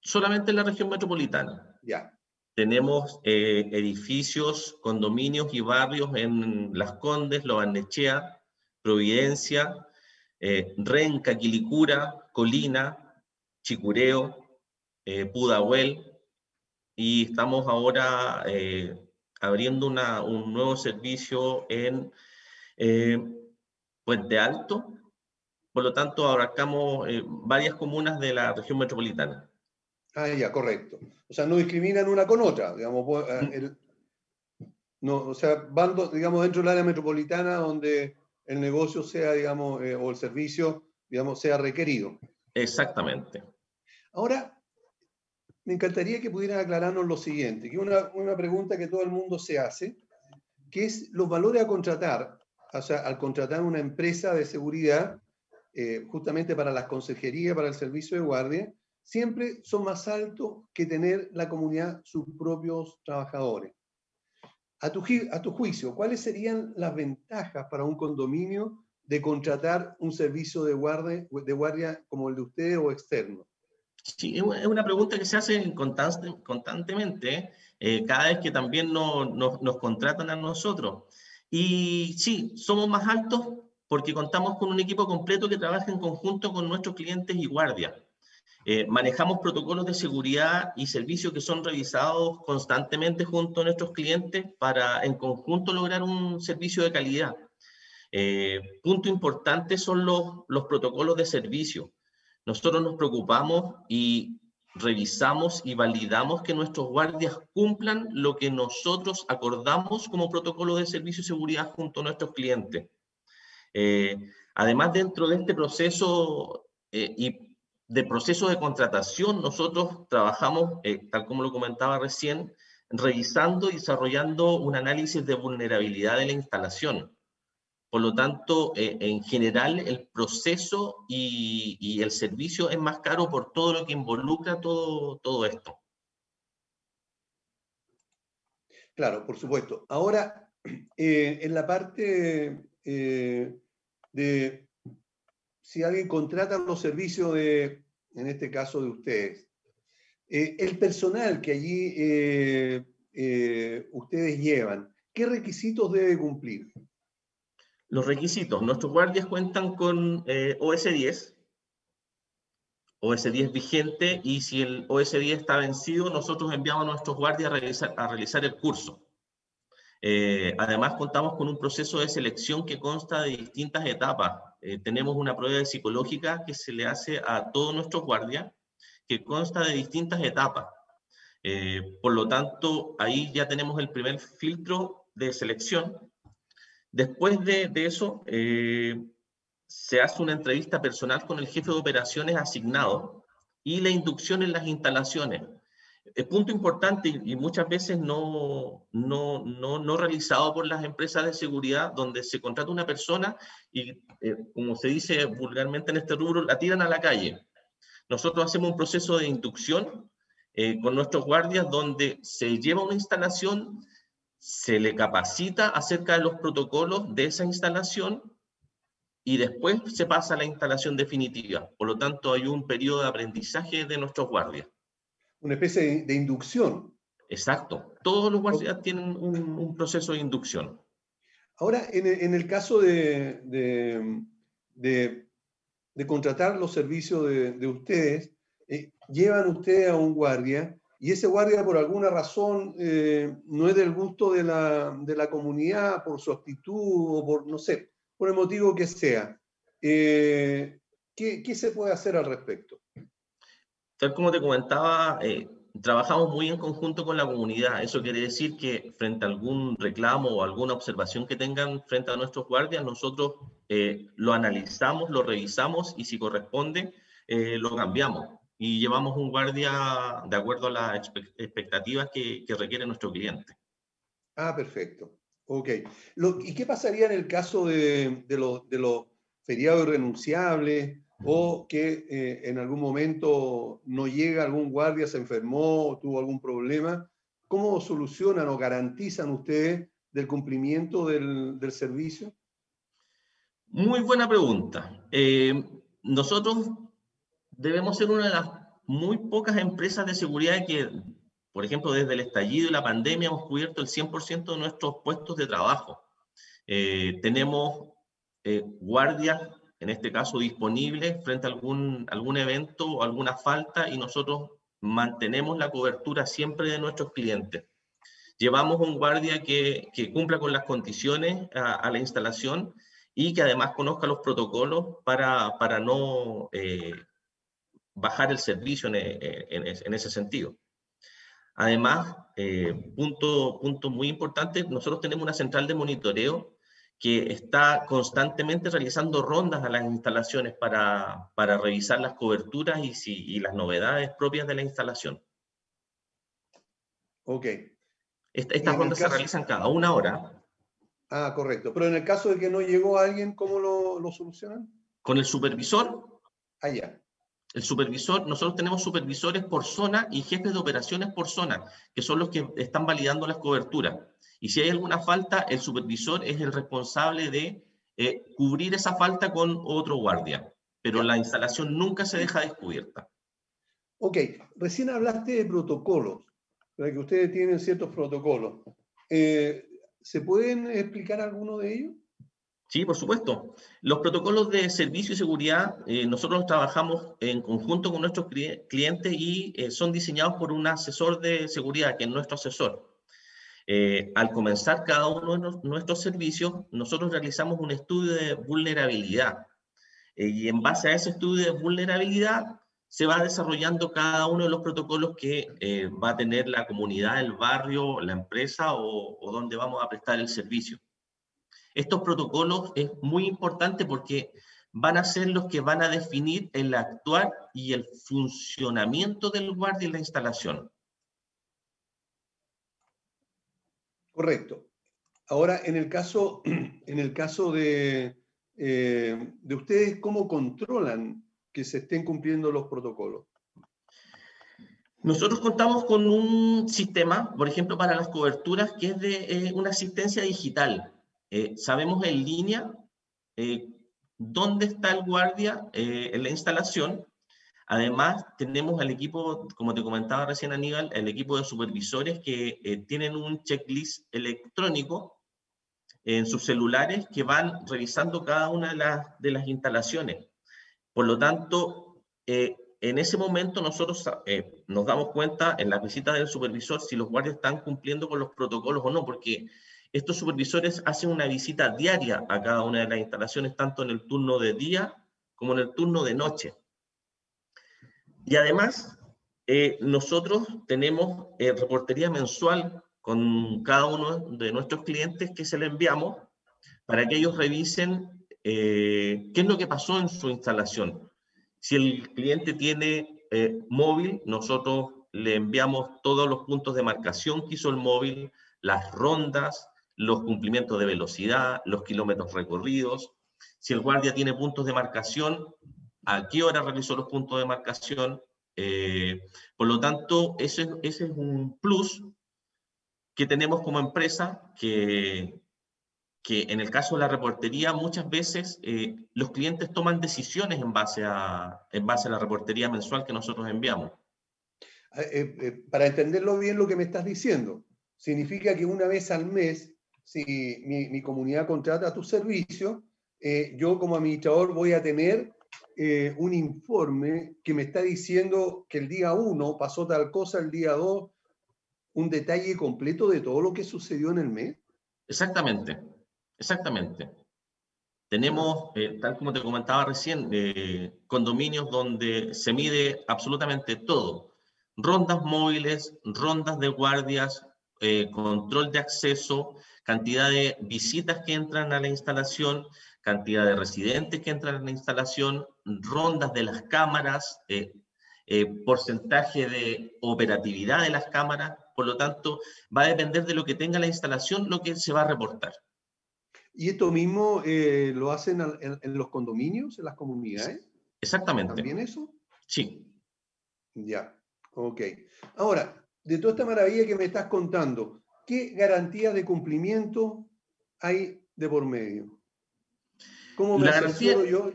solamente en la región metropolitana. Ya. Tenemos eh, edificios, condominios y barrios en Las Condes, Lobarnechea, Providencia, eh, Renca, Quilicura, Colina, Chicureo, eh, Pudahuel, y estamos ahora abriendo un nuevo servicio en Puente Alto, por lo tanto abarcamos varias comunas de la región metropolitana. Ah, ya, correcto. O sea, no discriminan una con otra, digamos. Eh, mm. no, o sea, van, digamos, dentro del área metropolitana donde el negocio sea, digamos, eh, o el servicio, digamos, sea requerido. Exactamente. Ahora, me encantaría que pudieran aclararnos lo siguiente, que una, una pregunta que todo el mundo se hace, que es los valores a contratar, o sea, al contratar una empresa de seguridad, eh, justamente para las consejerías, para el servicio de guardia, siempre son más altos que tener la comunidad sus propios trabajadores. A tu, juicio, ¿cuáles serían las ventajas para un condominio de contratar un servicio de guardia, de guardia como el de usted o externo? Sí, es una pregunta que se hace constantemente eh, cada vez que también nos contratan a nosotros. Y sí, somos más altos porque contamos con un equipo completo que trabaja en conjunto con nuestros clientes y guardias. Eh, manejamos protocolos de seguridad y servicios que son revisados constantemente junto a nuestros clientes para en conjunto lograr un servicio de calidad. Eh, punto importante son los, los protocolos de servicio. Nosotros nos preocupamos y revisamos y validamos que nuestros guardias cumplan lo que nosotros acordamos como protocolo de servicio y seguridad junto a nuestros clientes. Eh, además, dentro de este proceso y de proceso de contratación, nosotros trabajamos, eh, tal como lo comentaba recién, revisando y desarrollando un análisis de vulnerabilidad de la instalación. Por lo tanto, eh, en general, el proceso y, el servicio es más caro por todo lo que involucra todo, todo esto. Claro, por supuesto. Ahora, eh, en la parte de si alguien contrata los servicios de, en este caso de ustedes, eh, el personal que allí eh, eh, ustedes llevan, ¿qué requisitos debe cumplir? Los requisitos. Nuestros guardias cuentan con OS10, OS10 vigente, y si el OS10 está vencido, nosotros enviamos a nuestros guardias a realizar, el curso. además, contamos con un proceso de selección que consta de distintas etapas, eh, tenemos una prueba psicológica que se le hace a todos nuestros guardias, que consta de distintas etapas. Eh, por lo tanto, ahí ya tenemos el primer filtro de selección. Después de, eso, eh, se hace una entrevista personal con el jefe de operaciones asignado y la inducción en las instalaciones. El punto importante y muchas veces no, no, no, no, realizado por las empresas de seguridad, donde se contrata una persona y, eh, como se dice vulgarmente en este rubro, la tiran a la calle. Nosotros hacemos un proceso de inducción eh, con nuestros guardias donde se lleva una instalación, se le capacita acerca de los protocolos de esa instalación y después se pasa a la instalación definitiva. Por lo tanto, hay un periodo de aprendizaje de nuestros guardias una especie de, inducción. Exacto. Todos los guardias tienen un, proceso de inducción. Ahora, en, el caso de, de, contratar los servicios de, ustedes, eh, llevan ustedes a un guardia y ese guardia por alguna razón eh, no es del gusto de la, de la, comunidad, por su actitud o por, no sé, por el motivo que sea. Eh, ¿qué, ¿Qué se puede hacer al respecto? Tal como te comentaba, eh, trabajamos muy en conjunto con la comunidad. Eso quiere decir que frente a algún reclamo o alguna observación que tengan frente a nuestros guardias, nosotros lo analizamos, lo revisamos y si corresponde, lo cambiamos y llevamos un guardia de acuerdo a las expectativas que, requiere nuestro cliente. Ah, perfecto. Ok. ¿Y qué pasaría en el caso de, de los de feriados irrenunciables? o que eh, en algún momento no llega algún guardia, se enfermó, tuvo algún problema, ¿cómo solucionan o garantizan ustedes del cumplimiento del, del servicio? Muy buena pregunta. Eh, nosotros debemos ser una de las muy pocas empresas de seguridad que, por ejemplo, desde el estallido y la pandemia hemos cubierto el 100% de nuestros puestos de trabajo. Eh, tenemos eh, guardias, en este caso disponibles, frente a algún, algún evento o alguna falta y nosotros mantenemos la cobertura siempre de nuestros clientes. Llevamos un guardia que, que cumpla con las condiciones a, la instalación y que además conozca los protocolos para, para no eh, bajar el servicio en, en, en, ese sentido. Además, eh, punto, punto muy importante, nosotros tenemos una central de monitoreo que está constantemente realizando rondas a las instalaciones para, para revisar las coberturas y, si, y las novedades propias de la instalación. Ok. estas rondas se realizan cada una hora. Ah, correcto. Pero en el caso de que no llegó alguien, ¿cómo lo, lo solucionan? Con el supervisor. Allá. Ah, el supervisor, nosotros tenemos supervisores por zona y jefes de operaciones por zona, que son los que están validando las coberturas. Y si hay alguna falta, el supervisor es el responsable de eh, cubrir esa falta con otro guardia, pero la instalación nunca se deja descubierta. Ok, recién hablaste de protocolos, que ustedes tienen ciertos protocolos. Eh, ¿Se pueden explicar alguno de ellos? Sí, por supuesto. Los protocolos de servicio y seguridad, eh, nosotros trabajamos en conjunto con nuestros clientes y son diseñados por un asesor de seguridad, que es nuestro asesor. Eh, al comenzar cada uno de nuestros servicios, nosotros realizamos un estudio de vulnerabilidad. Eh, y en base a ese estudio de vulnerabilidad, se va desarrollando cada uno de los protocolos que eh, va a tener la comunidad, el barrio, la empresa o, o donde vamos a prestar el servicio. Estos protocolos es muy importante porque van a ser los que van a definir el actuar y el funcionamiento del guardia en la instalación. Correcto. Ahora, en el caso, en el caso de, eh, de ustedes, ¿cómo controlan que se estén cumpliendo los protocolos? Nosotros contamos con un sistema, por ejemplo, para las coberturas, que es de eh, una asistencia digital. Eh, sabemos en línea dónde está el guardia en la instalación Además, tenemos al equipo, como te comentaba recién Aníbal, el equipo de supervisores que eh, tienen un checklist electrónico en sus celulares que van revisando cada una de las, instalaciones. Por lo tanto, eh, en ese momento nosotros eh, nos damos cuenta en la visita del supervisor si los guardias están cumpliendo con los protocolos o no, porque estos supervisores hacen una visita diaria a cada una de las instalaciones, tanto en el turno de día como en el turno de noche. Y además, eh, nosotros tenemos eh, reportería mensual con cada uno de nuestros clientes que se le enviamos para que ellos revisen eh, qué es lo que pasó en su instalación. Si el cliente tiene móvil, nosotros le enviamos todos los puntos de marcación que hizo el móvil, las rondas, los cumplimientos de velocidad, los kilómetros recorridos. Si el guardia tiene puntos de marcación, a qué hora realizó los puntos de marcación. Eh, por lo tanto, ese, es un plus que tenemos como empresa que, que en el caso de la reportería muchas veces eh, los clientes toman decisiones en base, a, en base a la reportería mensual que nosotros enviamos. Eh, para entenderlo bien lo que me estás diciendo, significa que una vez al mes, si mi, comunidad contrata tu servicio, yo como administrador voy a tener eh, un informe que me está diciendo que el día 1 pasó tal cosa, el día 2, un detalle completo de todo lo que sucedió en el mes? Exactamente, exactamente. Tenemos, eh, tal como te comentaba recién, eh, condominios donde se mide absolutamente todo. Rondas móviles, rondas de guardias, control de acceso, cantidad de visitas que entran a la instalación, cantidad de residentes que entran en la instalación, rondas de las cámaras, eh, eh, porcentaje de operatividad de las cámaras, por lo tanto, va a depender de lo que tenga la instalación, lo que se va a reportar. ¿Y esto mismo eh, lo hacen en, los condominios, en las comunidades? Exactamente. ¿También eso? Sí. Ya, ok. Ahora, de toda esta maravilla que me estás contando, ¿qué garantías de cumplimiento hay de por medio? ¿Cómo me cercioro yo?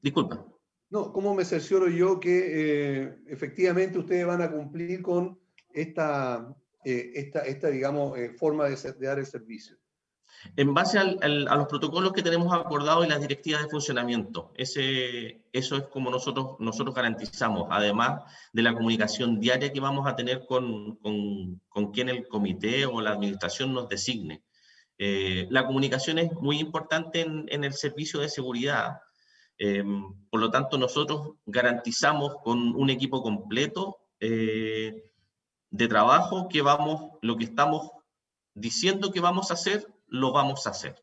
Disculpa. No, ¿cómo me cercioro yo que eh, efectivamente ustedes van a cumplir con esta, eh, esta, esta digamos, eh, forma de, de, dar el servicio? En base al, a los protocolos que tenemos acordados y las directivas de funcionamiento. Ese, eso es como nosotros, nosotros garantizamos, además de la comunicación diaria que vamos a tener con, con, con quien el comité o la administración nos designe. Eh, la comunicación es muy importante en, en el servicio de seguridad. Eh, por lo tanto, nosotros garantizamos con un equipo completo eh, de trabajo que vamos, lo que estamos diciendo que vamos a hacer, lo vamos a hacer.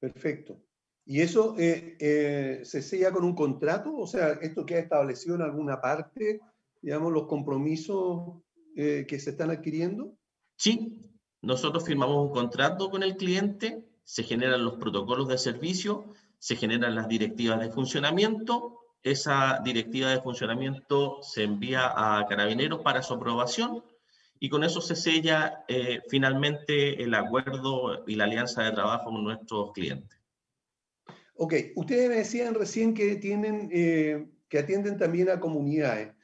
Perfecto. ¿Y eso eh, eh, se sella con un contrato? O sea, ¿esto queda establecido en alguna parte, digamos, los compromisos eh, que se están adquiriendo? Sí, nosotros firmamos un contrato con el cliente, se generan los protocolos de servicio, se generan las directivas de funcionamiento, esa directiva de funcionamiento se envía a Carabineros para su aprobación y con eso se sella eh, finalmente el acuerdo y la alianza de trabajo con nuestros clientes. Ok, ustedes me decían recién que tienen, eh, que atienden también a comunidades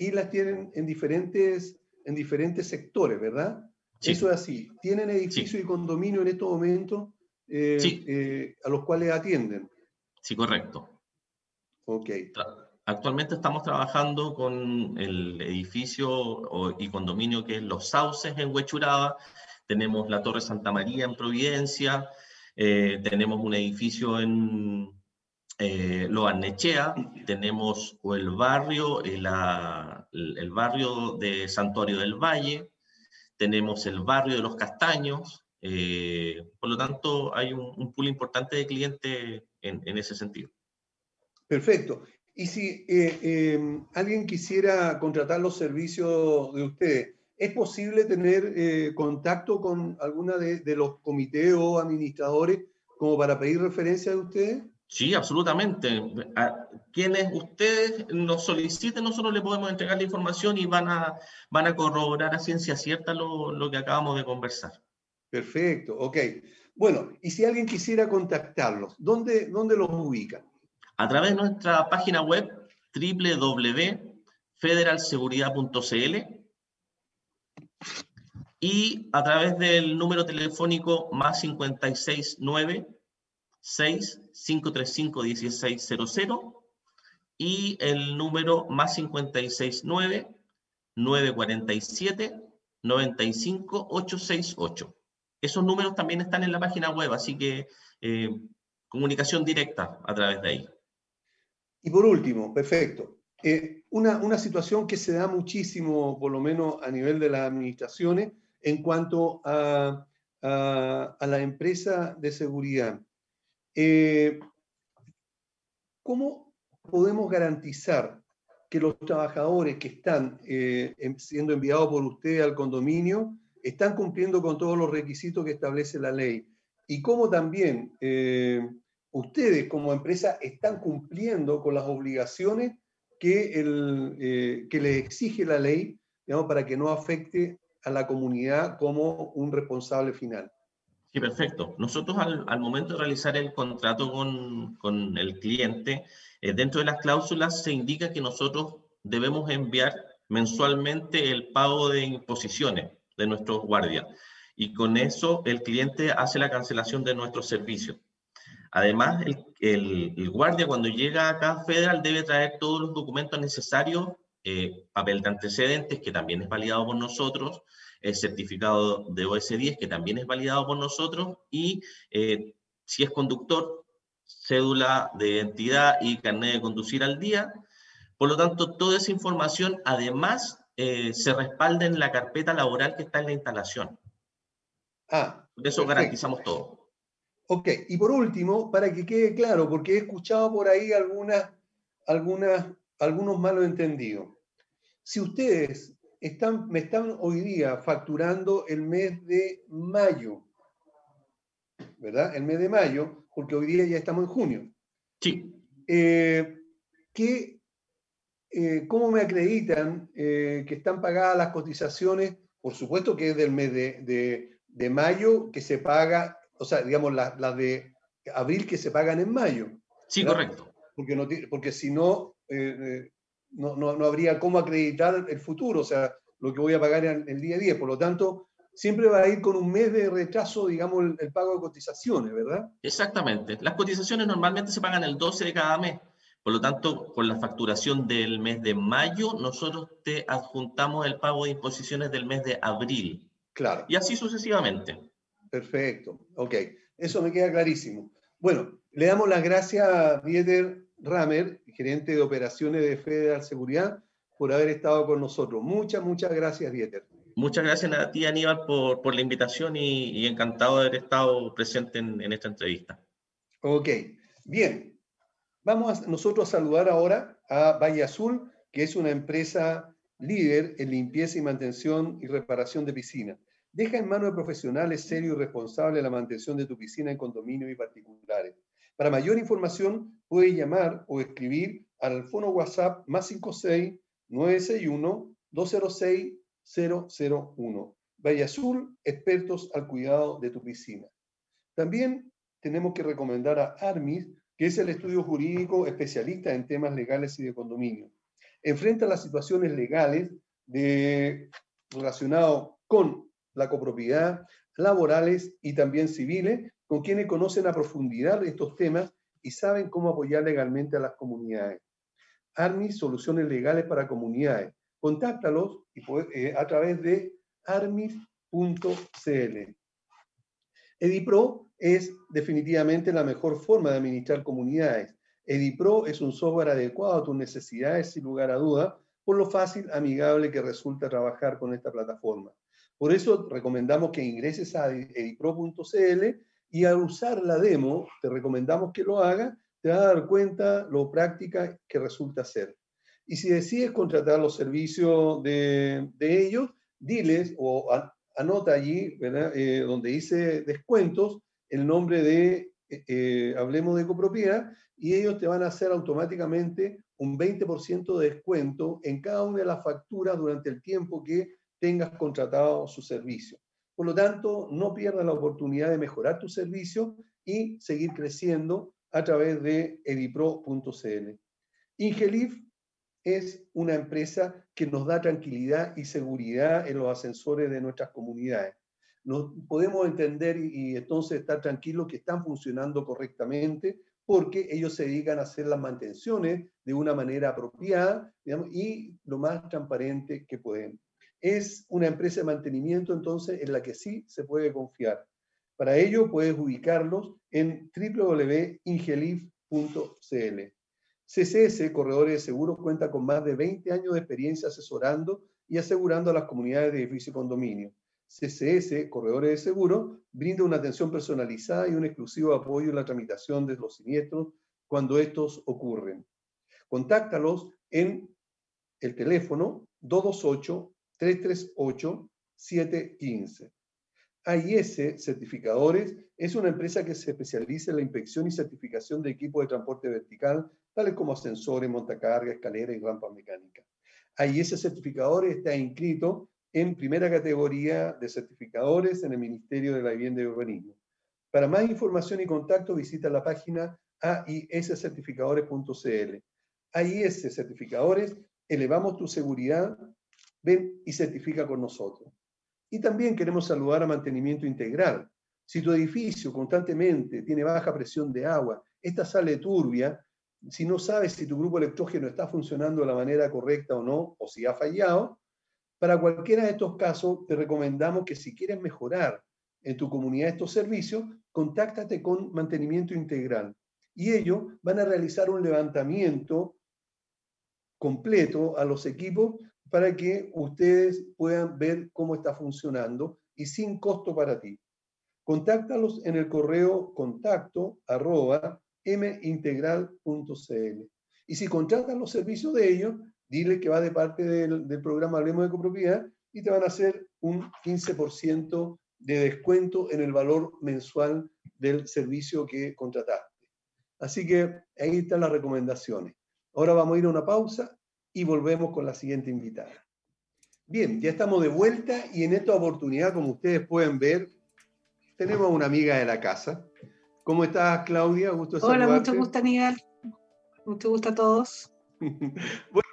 y las tienen en diferentes, en diferentes sectores, ¿verdad? Sí. Eso es así. ¿Tienen edificios sí. y condominio en estos momentos eh, sí. eh, a los cuales atienden? Sí, correcto. Ok. Actualmente estamos trabajando con el edificio y condominio que es Los Sauces en Huechuraba, tenemos la Torre Santa María en Providencia, eh, tenemos un edificio en eh, Loarnechea, tenemos el barrio, el, la, el barrio de Santuario del Valle, tenemos el barrio de Los Castaños, eh, por lo tanto hay un, pool importante de clientes en, en ese sentido. Perfecto. Y si eh, eh, alguien quisiera contratar los servicios de ustedes, ¿es posible tener eh, contacto con alguna de, de, los comités o administradores como para pedir referencia de ustedes? Sí, absolutamente. A quienes ustedes nos soliciten, nosotros le podemos entregar la información y van a, van a corroborar a ciencia cierta lo, lo que acabamos de conversar. Perfecto, ok. Bueno, y si alguien quisiera contactarlos, ¿dónde, dónde los ubican? A través de nuestra página web www.federalseguridad.cl y a través del número telefónico más 569 6535 1600 y el número más 569 947 95 868. Esos números también están en la página web, así que eh, comunicación directa a través de ahí. Y por último, perfecto, eh, una, una, situación que se da muchísimo, por lo menos a nivel de las administraciones, en cuanto a, a, la empresa de seguridad. Eh, ¿Cómo podemos garantizar que los trabajadores que están eh, siendo enviados por usted al condominio están cumpliendo con todos los requisitos que establece la ley? Y cómo también ustedes como empresa están cumpliendo con las obligaciones que, el, eh, que les exige la ley, digamos, para que no afecte a la comunidad como un responsable final. Sí, perfecto. Nosotros al, momento de realizar el contrato con, con el cliente, eh, dentro de las cláusulas se indica que nosotros debemos enviar mensualmente el pago de imposiciones de nuestros guardias. Y con eso el cliente hace la cancelación de nuestros servicios. Además, el, el, el, guardia cuando llega acá a Federal debe traer todos los documentos necesarios, eh, papel de antecedentes, que también es validado por nosotros, el certificado de OS10, que también es validado por nosotros, y eh, si es conductor, cédula de identidad y carnet de conducir al día. Por lo tanto, toda esa información además eh, se respalda en la carpeta laboral que está en la instalación. Ah, por eso perfecto. garantizamos todo. Ok, y por último, para que quede claro, porque he escuchado por ahí algunas, algunas, algunos malos entendidos. Si ustedes están, me están hoy día facturando el mes de mayo, ¿verdad? El mes de mayo, porque hoy día ya estamos en junio. Sí. Eh, ¿qué, eh, ¿cómo me acreditan eh, que están pagadas las cotizaciones? Por supuesto que es del mes de, de, mayo que se paga, o sea, digamos, las la de abril que se pagan en mayo. Sí, correcto. Porque, no, porque si no, eh, no, no, no, habría cómo acreditar el futuro, o sea, lo que voy a pagar en el día a día. Por lo tanto, siempre va a ir con un mes de retraso, digamos, el, el pago de cotizaciones, ¿verdad? Exactamente. Las cotizaciones normalmente se pagan el 12 de cada mes. Por lo tanto, con la facturación del mes de mayo, nosotros te adjuntamos el pago de imposiciones del mes de abril. Claro. Y así sucesivamente. Perfecto. Ok. Eso me queda clarísimo. Bueno, le damos las gracias a Dieter Ramer, gerente de operaciones de Federal Seguridad, por haber estado con nosotros. Muchas, muchas gracias, Dieter. Muchas gracias a ti, Aníbal, por, por la invitación y, encantado de haber estado presente en, en esta entrevista. Ok, bien. Vamos nosotros a saludar ahora a Valle Azul, que es una empresa líder en limpieza y mantención y reparación de piscinas. Deja en manos de profesionales serios y responsables la mantención de tu piscina en condominios y particulares. Para mayor información, puedes llamar o escribir al fono WhatsApp más 56 961 206 001. Valle Azul, expertos al cuidado de tu piscina. También tenemos que recomendar a Armis, que es el estudio jurídico especialista en temas legales y de condominio. Enfrenta las situaciones legales de, con la copropiedad, laborales y también civiles, con quienes conocen a profundidad estos temas y saben cómo apoyar legalmente a las comunidades. Armis, soluciones legales para comunidades. Contáctalos eh, a través de armis.cl. Edipro es definitivamente la mejor forma de administrar comunidades. EdiPro es un software adecuado a tus necesidades, sin lugar a duda, por lo fácil, amigable que resulta trabajar con esta plataforma. Por eso recomendamos que ingreses a edipro.cl y al usar la demo, te recomendamos que lo hagas, te vas a dar cuenta lo práctica que resulta ser. Y si decides contratar los servicios de, ellos, diles o anota allí, eh, donde dice descuentos, el nombre de eh, eh, Hablemos de Copropiedad y ellos te van a hacer automáticamente un 20% de descuento en cada una de las facturas durante el tiempo que tengas contratado su servicio. Por lo tanto, no pierdas la oportunidad de mejorar tu servicio y seguir creciendo a través de edipro.cl. Ingelif es una empresa que nos da tranquilidad y seguridad en los ascensores de nuestras comunidades nos podemos entender y, entonces estar tranquilos que están funcionando correctamente porque ellos se dedican a hacer las mantenciones de una manera apropiada y lo más transparente que pueden. Es una empresa de mantenimiento entonces en la que sí se puede confiar. Para ello puedes ubicarlos en www.ingelif.cl. CCS, Corredores de Seguros, cuenta con más de 20 años de experiencia asesorando y asegurando a las comunidades de edificio y condominio. CCS, Corredores de Seguro, brinda una atención personalizada y un exclusivo apoyo en la tramitación de los siniestros cuando estos ocurren. Contáctalos en el teléfono 228-338-715. AIS Certificadores es una empresa que se especializa en la inspección y certificación de equipos de transporte vertical, tales como ascensores, montacargas, escaleras y rampas mecánicas. AIS Certificadores está inscrito en primera categoría de certificadores en el Ministerio de la Vivienda y Urbanismo. Para más información y contacto visita la página aiscertificadores.cl. AIS Certificadores, elevamos tu seguridad, ven y certifica con nosotros. Y también queremos saludar a Mantenimiento Integral. Si tu edificio constantemente tiene baja presión de agua, esta sale turbia, si no sabes si tu grupo electrógeno está funcionando de la manera correcta o no, o si ha fallado, para cualquiera de estos casos, te recomendamos que si quieres mejorar en tu comunidad estos servicios, contáctate con Mantenimiento Integral. Y ellos van a realizar un levantamiento completo a los equipos para que ustedes puedan ver cómo está funcionando y sin costo para ti. Contáctalos en el correo contacto arroba mintegral.cl. Y si contratan los servicios de ellos, dile que va de parte del, programa Hablemos de Copropiedad y te van a hacer un 15% de descuento en el valor mensual del servicio que contrataste. Así que ahí están las recomendaciones. Ahora vamos a ir a una pausa y volvemos con la siguiente invitada. Bien, ya estamos de vuelta y en esta oportunidad, como ustedes pueden ver, tenemos a una amiga de la casa. ¿Cómo estás, Claudia? Gusto Hola, mucho gusto, Aníbal. Mucho gusto a todos. bueno,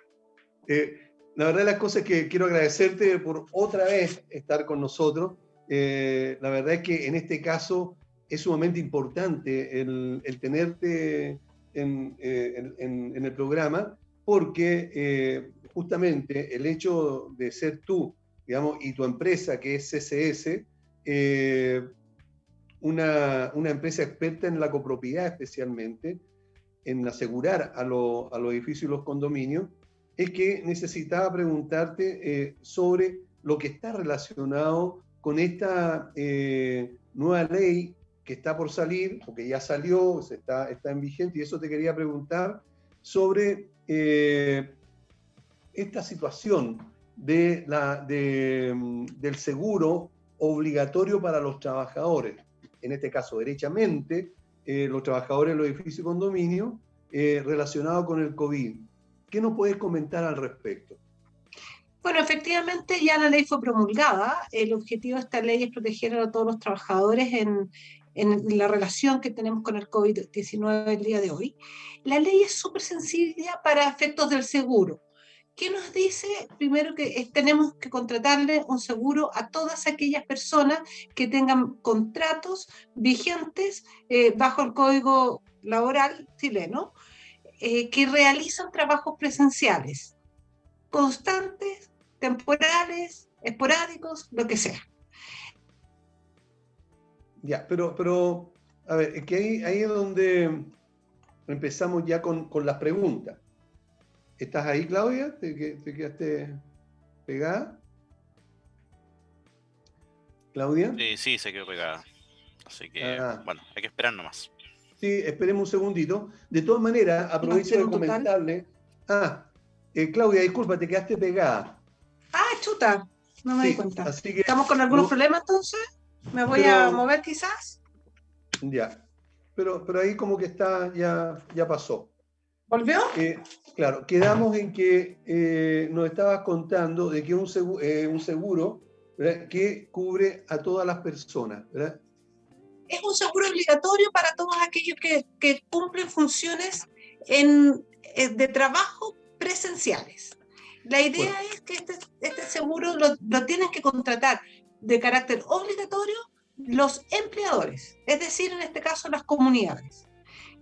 eh, la verdad las cosas es que quiero agradecerte por otra vez estar con nosotros. Eh, la verdad es que en este caso es sumamente importante el, tenerte en, eh, el programa porque eh, justamente el hecho de ser tú, digamos, y tu empresa que es CCS, una, una, empresa experta en la copropiedad especialmente, en asegurar a, a los edificios y los condominios, es que necesitaba preguntarte eh, sobre lo que está relacionado con esta eh, nueva ley que está por salir, o que ya salió, está, está en vigente, y eso te quería preguntar sobre eh, esta situación mm, del seguro obligatorio para los trabajadores. En este caso, derechamente, los trabajadores de los edificios y condominios relacionados con el COVID. ¿Qué nos puedes comentar al respecto? Bueno, efectivamente ya la ley fue promulgada. El objetivo de esta ley es proteger a todos los trabajadores en, en la relación que tenemos con el COVID-19 el día de hoy. La ley es súper sencilla para efectos del seguro. ¿Qué nos dice? Primero que tenemos que contratarle un seguro a todas aquellas personas que tengan contratos vigentes eh, bajo el Código Laboral chileno eh, que realizan trabajos presenciales, constantes, temporales, esporádicos, lo que sea. Ya, pero, pero a ver, es que ahí, ahí es donde empezamos ya con, con, las preguntas. ¿Estás ahí, Claudia? ¿Te, te quedaste pegada? ¿Claudia? Sí, sí, se quedó pegada. Así que, ah. bueno, hay que esperar nomás. Sí, esperemos un segundito. De todas maneras, aprovecho de comentarle. Ah, eh, Claudia, disculpa, te quedaste pegada. Ah, chuta, no me di cuenta. ¿Estamos con algunos problemas entonces? ¿Me voy a mover quizás? Ya, pero, pero ahí como que está, ya, ya pasó. ¿Volvió? Eh, claro, quedamos en que eh, nos estabas contando de que un seguro, un seguro que cubre a todas las personas, ¿verdad? es un seguro obligatorio para todos aquellos que, que cumplen funciones en, eh, de trabajo presenciales. La idea es que este, este seguro lo, lo, tienen que contratar de carácter obligatorio los empleadores, es decir, en este caso las comunidades.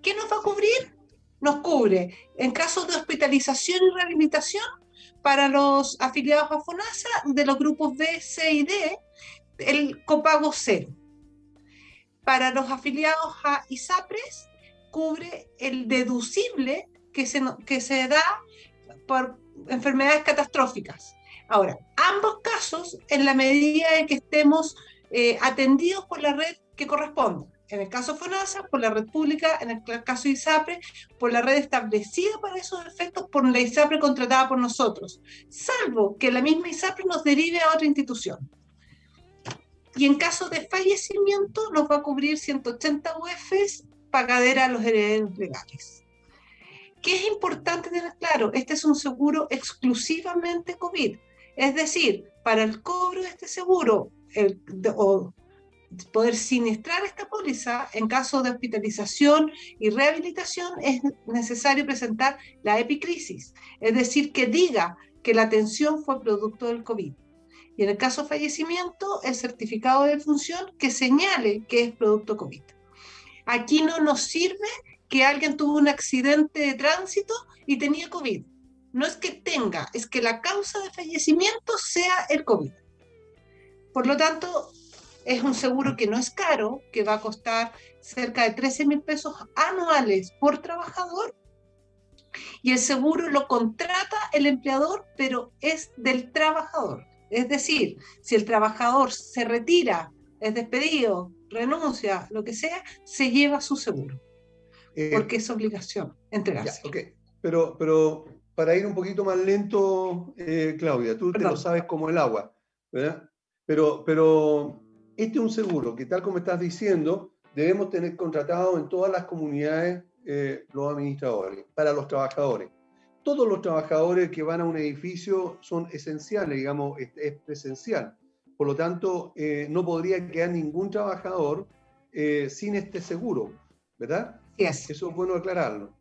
¿Qué nos va a cubrir? Nos cubre en casos de hospitalización y rehabilitación para los afiliados a FONASA de los grupos B, C y D, el copago cero para los afiliados a ISAPRES cubre el deducible que se, que se da por enfermedades catastróficas. Ahora, ambos casos, en la medida en que estemos eh, atendidos por la red que corresponde. En el caso FONASA, por la red pública, en el caso ISAPRE, por la red establecida para esos efectos, por la ISAPRE contratada por nosotros, salvo que la misma ISAPRE nos derive a otra institución y en caso de fallecimiento nos va a cubrir 180 UFs pagadera a los herederos legales. ¿Qué es importante tener claro? Este es un seguro exclusivamente COVID. Es decir, para el cobro de este seguro el, o poder sinistrar esta póliza en caso de hospitalización y rehabilitación es necesario presentar la epicrisis, es decir, que diga que la atención fue producto del COVID y en el caso de fallecimiento, el certificado de función que señale que es producto COVID. Aquí no nos sirve que alguien tuvo un accidente de tránsito y tenía COVID. No es que tenga, es que la causa de fallecimiento sea el COVID. Por lo tanto, es un seguro que no es caro, que va a costar cerca de 13 mil pesos anuales por trabajador. Y el seguro lo contrata el empleador, pero es del trabajador. Es decir, si el trabajador se retira, es despedido, renuncia, lo que sea, se lleva su seguro. Eh, porque es obligación entregarse. pero, pero para ir un poquito más lento, eh, Claudia, tú te lo sabes como el agua, ¿verdad? Pero, pero este es un seguro que tal como estás diciendo, debemos tener contratado en todas las comunidades eh, los administradores, para los trabajadores. todos los trabajadores que van a un edificio son esenciales, digamos, es, presencial. Por lo tanto, eh, no podría quedar ningún trabajador eh, sin este seguro, ¿verdad? Yes. Eso es bueno aclararlo.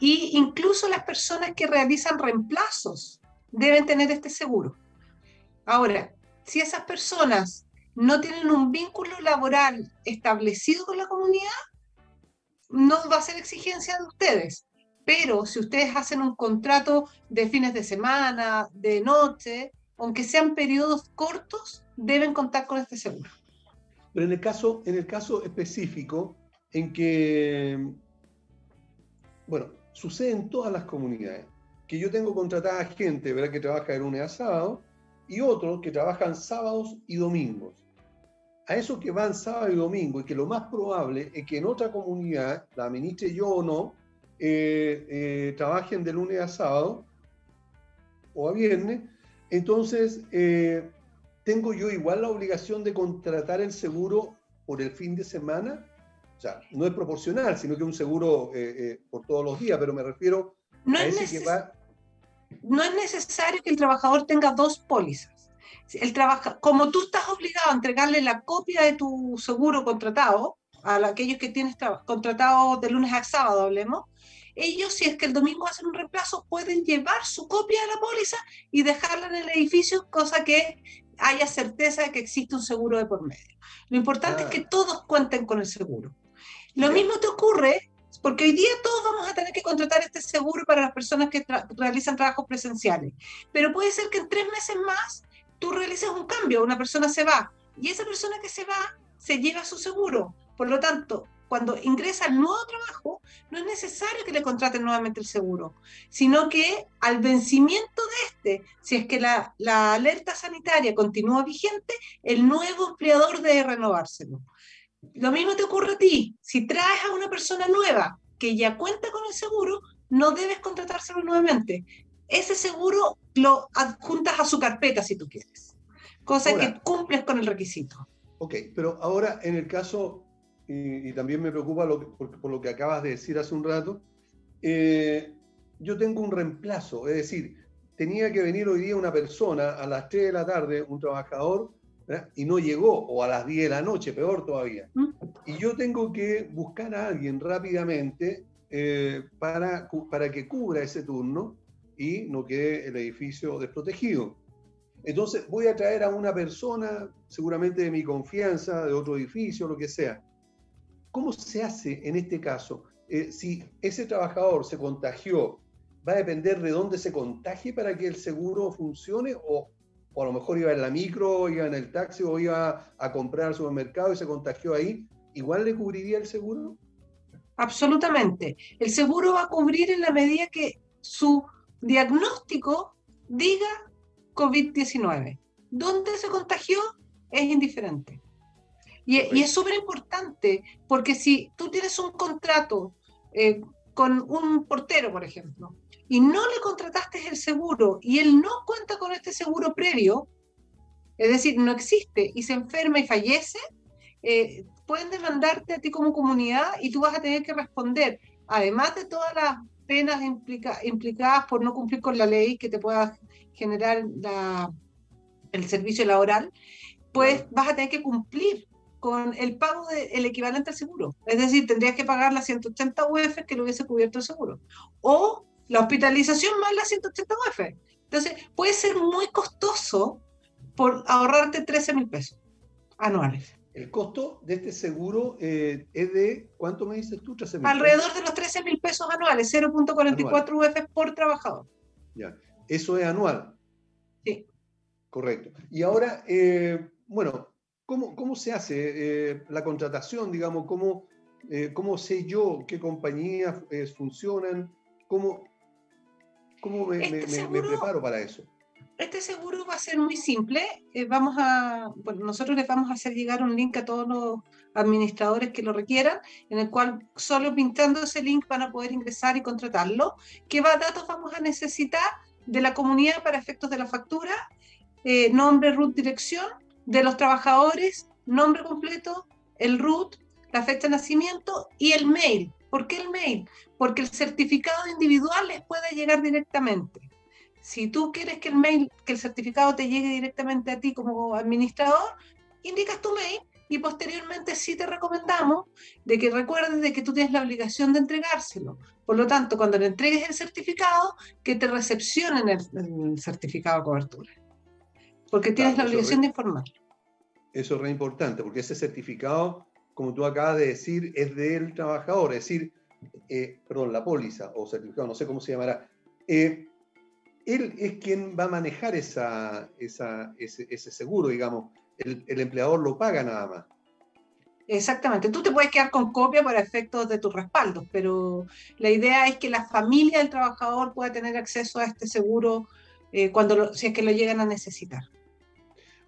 Y incluso las personas que realizan reemplazos deben tener este seguro. Ahora, si esas personas no tienen un vínculo laboral establecido con la comunidad, no va a ser exigencia de ustedes. Pero si ustedes hacen un contrato de fines de semana, de noche, aunque sean periodos cortos, deben contar con este seguro. Pero en el caso, en el caso específico, en que, bueno, sucede en todas las comunidades, que yo tengo contratada gente, que trabaja de lunes a sábado, y otros que trabajan sábados y domingos. A esos que van sábado y domingo, y que lo más probable es que en otra comunidad, la administre yo o no, eh, eh, trabajen de lunes a sábado o a viernes, entonces eh, tengo yo igual la obligación de contratar el seguro por el fin de semana. O sea, no es proporcional, sino que un seguro por todos los días, pero me refiero a ese que va... No es necesario que el trabajador tenga dos pólizas. El trabaja, como tú estás obligado a entregarle la copia de tu seguro contratado, a aquellos que tienes contratado de lunes a sábado, hablemos, ellos, si es que el domingo hacen un reemplazo, pueden llevar su copia de la póliza y dejarla en el edificio, cosa que haya certeza de que existe un seguro de por medio. Lo importante es que todos cuenten con el seguro. Lo mismo te ocurre porque hoy día todos vamos a tener que contratar este seguro para las personas que realizan trabajos presenciales. Pero puede ser que en tres meses más tú realices un cambio, una persona se va y esa persona que se va se lleva su seguro. Por lo tanto, cuando ingresa al nuevo trabajo, no es necesario que le contraten nuevamente el seguro, sino que al vencimiento de este, si es que la, la alerta sanitaria continúa vigente, el nuevo empleador debe renovárselo. Lo mismo te ocurre a ti. Si traes a una persona nueva que ya cuenta con el seguro, no debes contratárselo nuevamente. Ese seguro lo adjuntas a su carpeta si tú quieres, cosa que cumples con el requisito. Ok, pero ahora en el caso y, también me preocupa lo por, lo que acabas de decir hace un rato, eh, yo tengo un reemplazo, es decir, tenía que venir hoy día una persona a las 3 de la tarde, un trabajador, y no llegó, o a las 10 de la noche, peor todavía. Y yo tengo que buscar a alguien rápidamente eh, para, para que cubra ese turno y no quede el edificio desprotegido. Entonces voy a traer a una persona, seguramente de mi confianza, de otro edificio, lo que sea. ¿Cómo se hace en este caso? Eh, si ese trabajador se contagió, ¿va a depender de dónde se contagie para que el seguro funcione? ¿O, a lo mejor iba en la micro, iba en el taxi o iba a comprar al supermercado y se contagió ahí? ¿Igual le cubriría el seguro? Absolutamente. El seguro va a cubrir en la medida que su diagnóstico diga COVID-19. ¿Dónde se contagió? Es indiferente. Y, es súper importante, porque si tú tienes un contrato eh, con un portero, por ejemplo, y no le contrataste el seguro y él no cuenta con este seguro previo, es decir, no existe y se enferma y fallece, eh, pueden demandarte a ti como comunidad y tú vas a tener que responder, además de todas las penas implicadas por no cumplir con la ley que te pueda generar el servicio laboral, pues vas a tener que cumplir con el pago del equivalente al seguro. Es decir, tendrías que pagar las 180 UF que lo hubiese cubierto el seguro. O la hospitalización más las 180 UF. Entonces, puede ser muy costoso por ahorrarte 13 mil pesos anuales. El costo de este seguro eh, es de, ¿cuánto me dices tú? 13 Alrededor de los 13 mil pesos anuales, 0.44 UF por trabajador. Ya, eso es anual. Sí. Correcto. Y ahora, eh, bueno, ¿Cómo, se hace eh, la contratación, digamos? ¿Cómo, eh, ¿Cómo sé yo qué compañías eh, funcionan? ¿Cómo, cómo este me, preparo para eso? Este seguro va a ser muy simple. vamos a, bueno, nosotros les vamos a hacer llegar un link a todos los administradores que lo requieran, en el cual solo pintando ese link van a poder ingresar y contratarlo. ¿Qué datos vamos a necesitar de la comunidad para efectos de la factura? nombre, root, dirección de los trabajadores, nombre completo, el root, la fecha de nacimiento y el mail ¿Por qué el mail? Porque el certificado individual les puede llegar directamente. Si tú quieres que el mail, que el certificado te llegue directamente a ti como administrador, indicas tu mail y posteriormente sí te recomendamos de que recuerdes de que tú tienes la obligación de entregárselo. Por lo tanto, cuando le entregues el certificado, que te recepcionen el, certificado de cobertura. Porque tienes la obligación de informar. Eso es re importante, porque ese certificado, como tú acabas de decir, es del trabajador, es decir, eh, perdón, la póliza o certificado, no sé cómo se llamará. Eh, él es quien va a manejar esa, ese, ese seguro, digamos el, empleador lo paga nada más. Exactamente, tú te puedes quedar con copia para efectos de tus respaldos, pero la idea es que la familia del trabajador pueda tener acceso a este seguro eh, cuando si es que lo llegan a necesitar.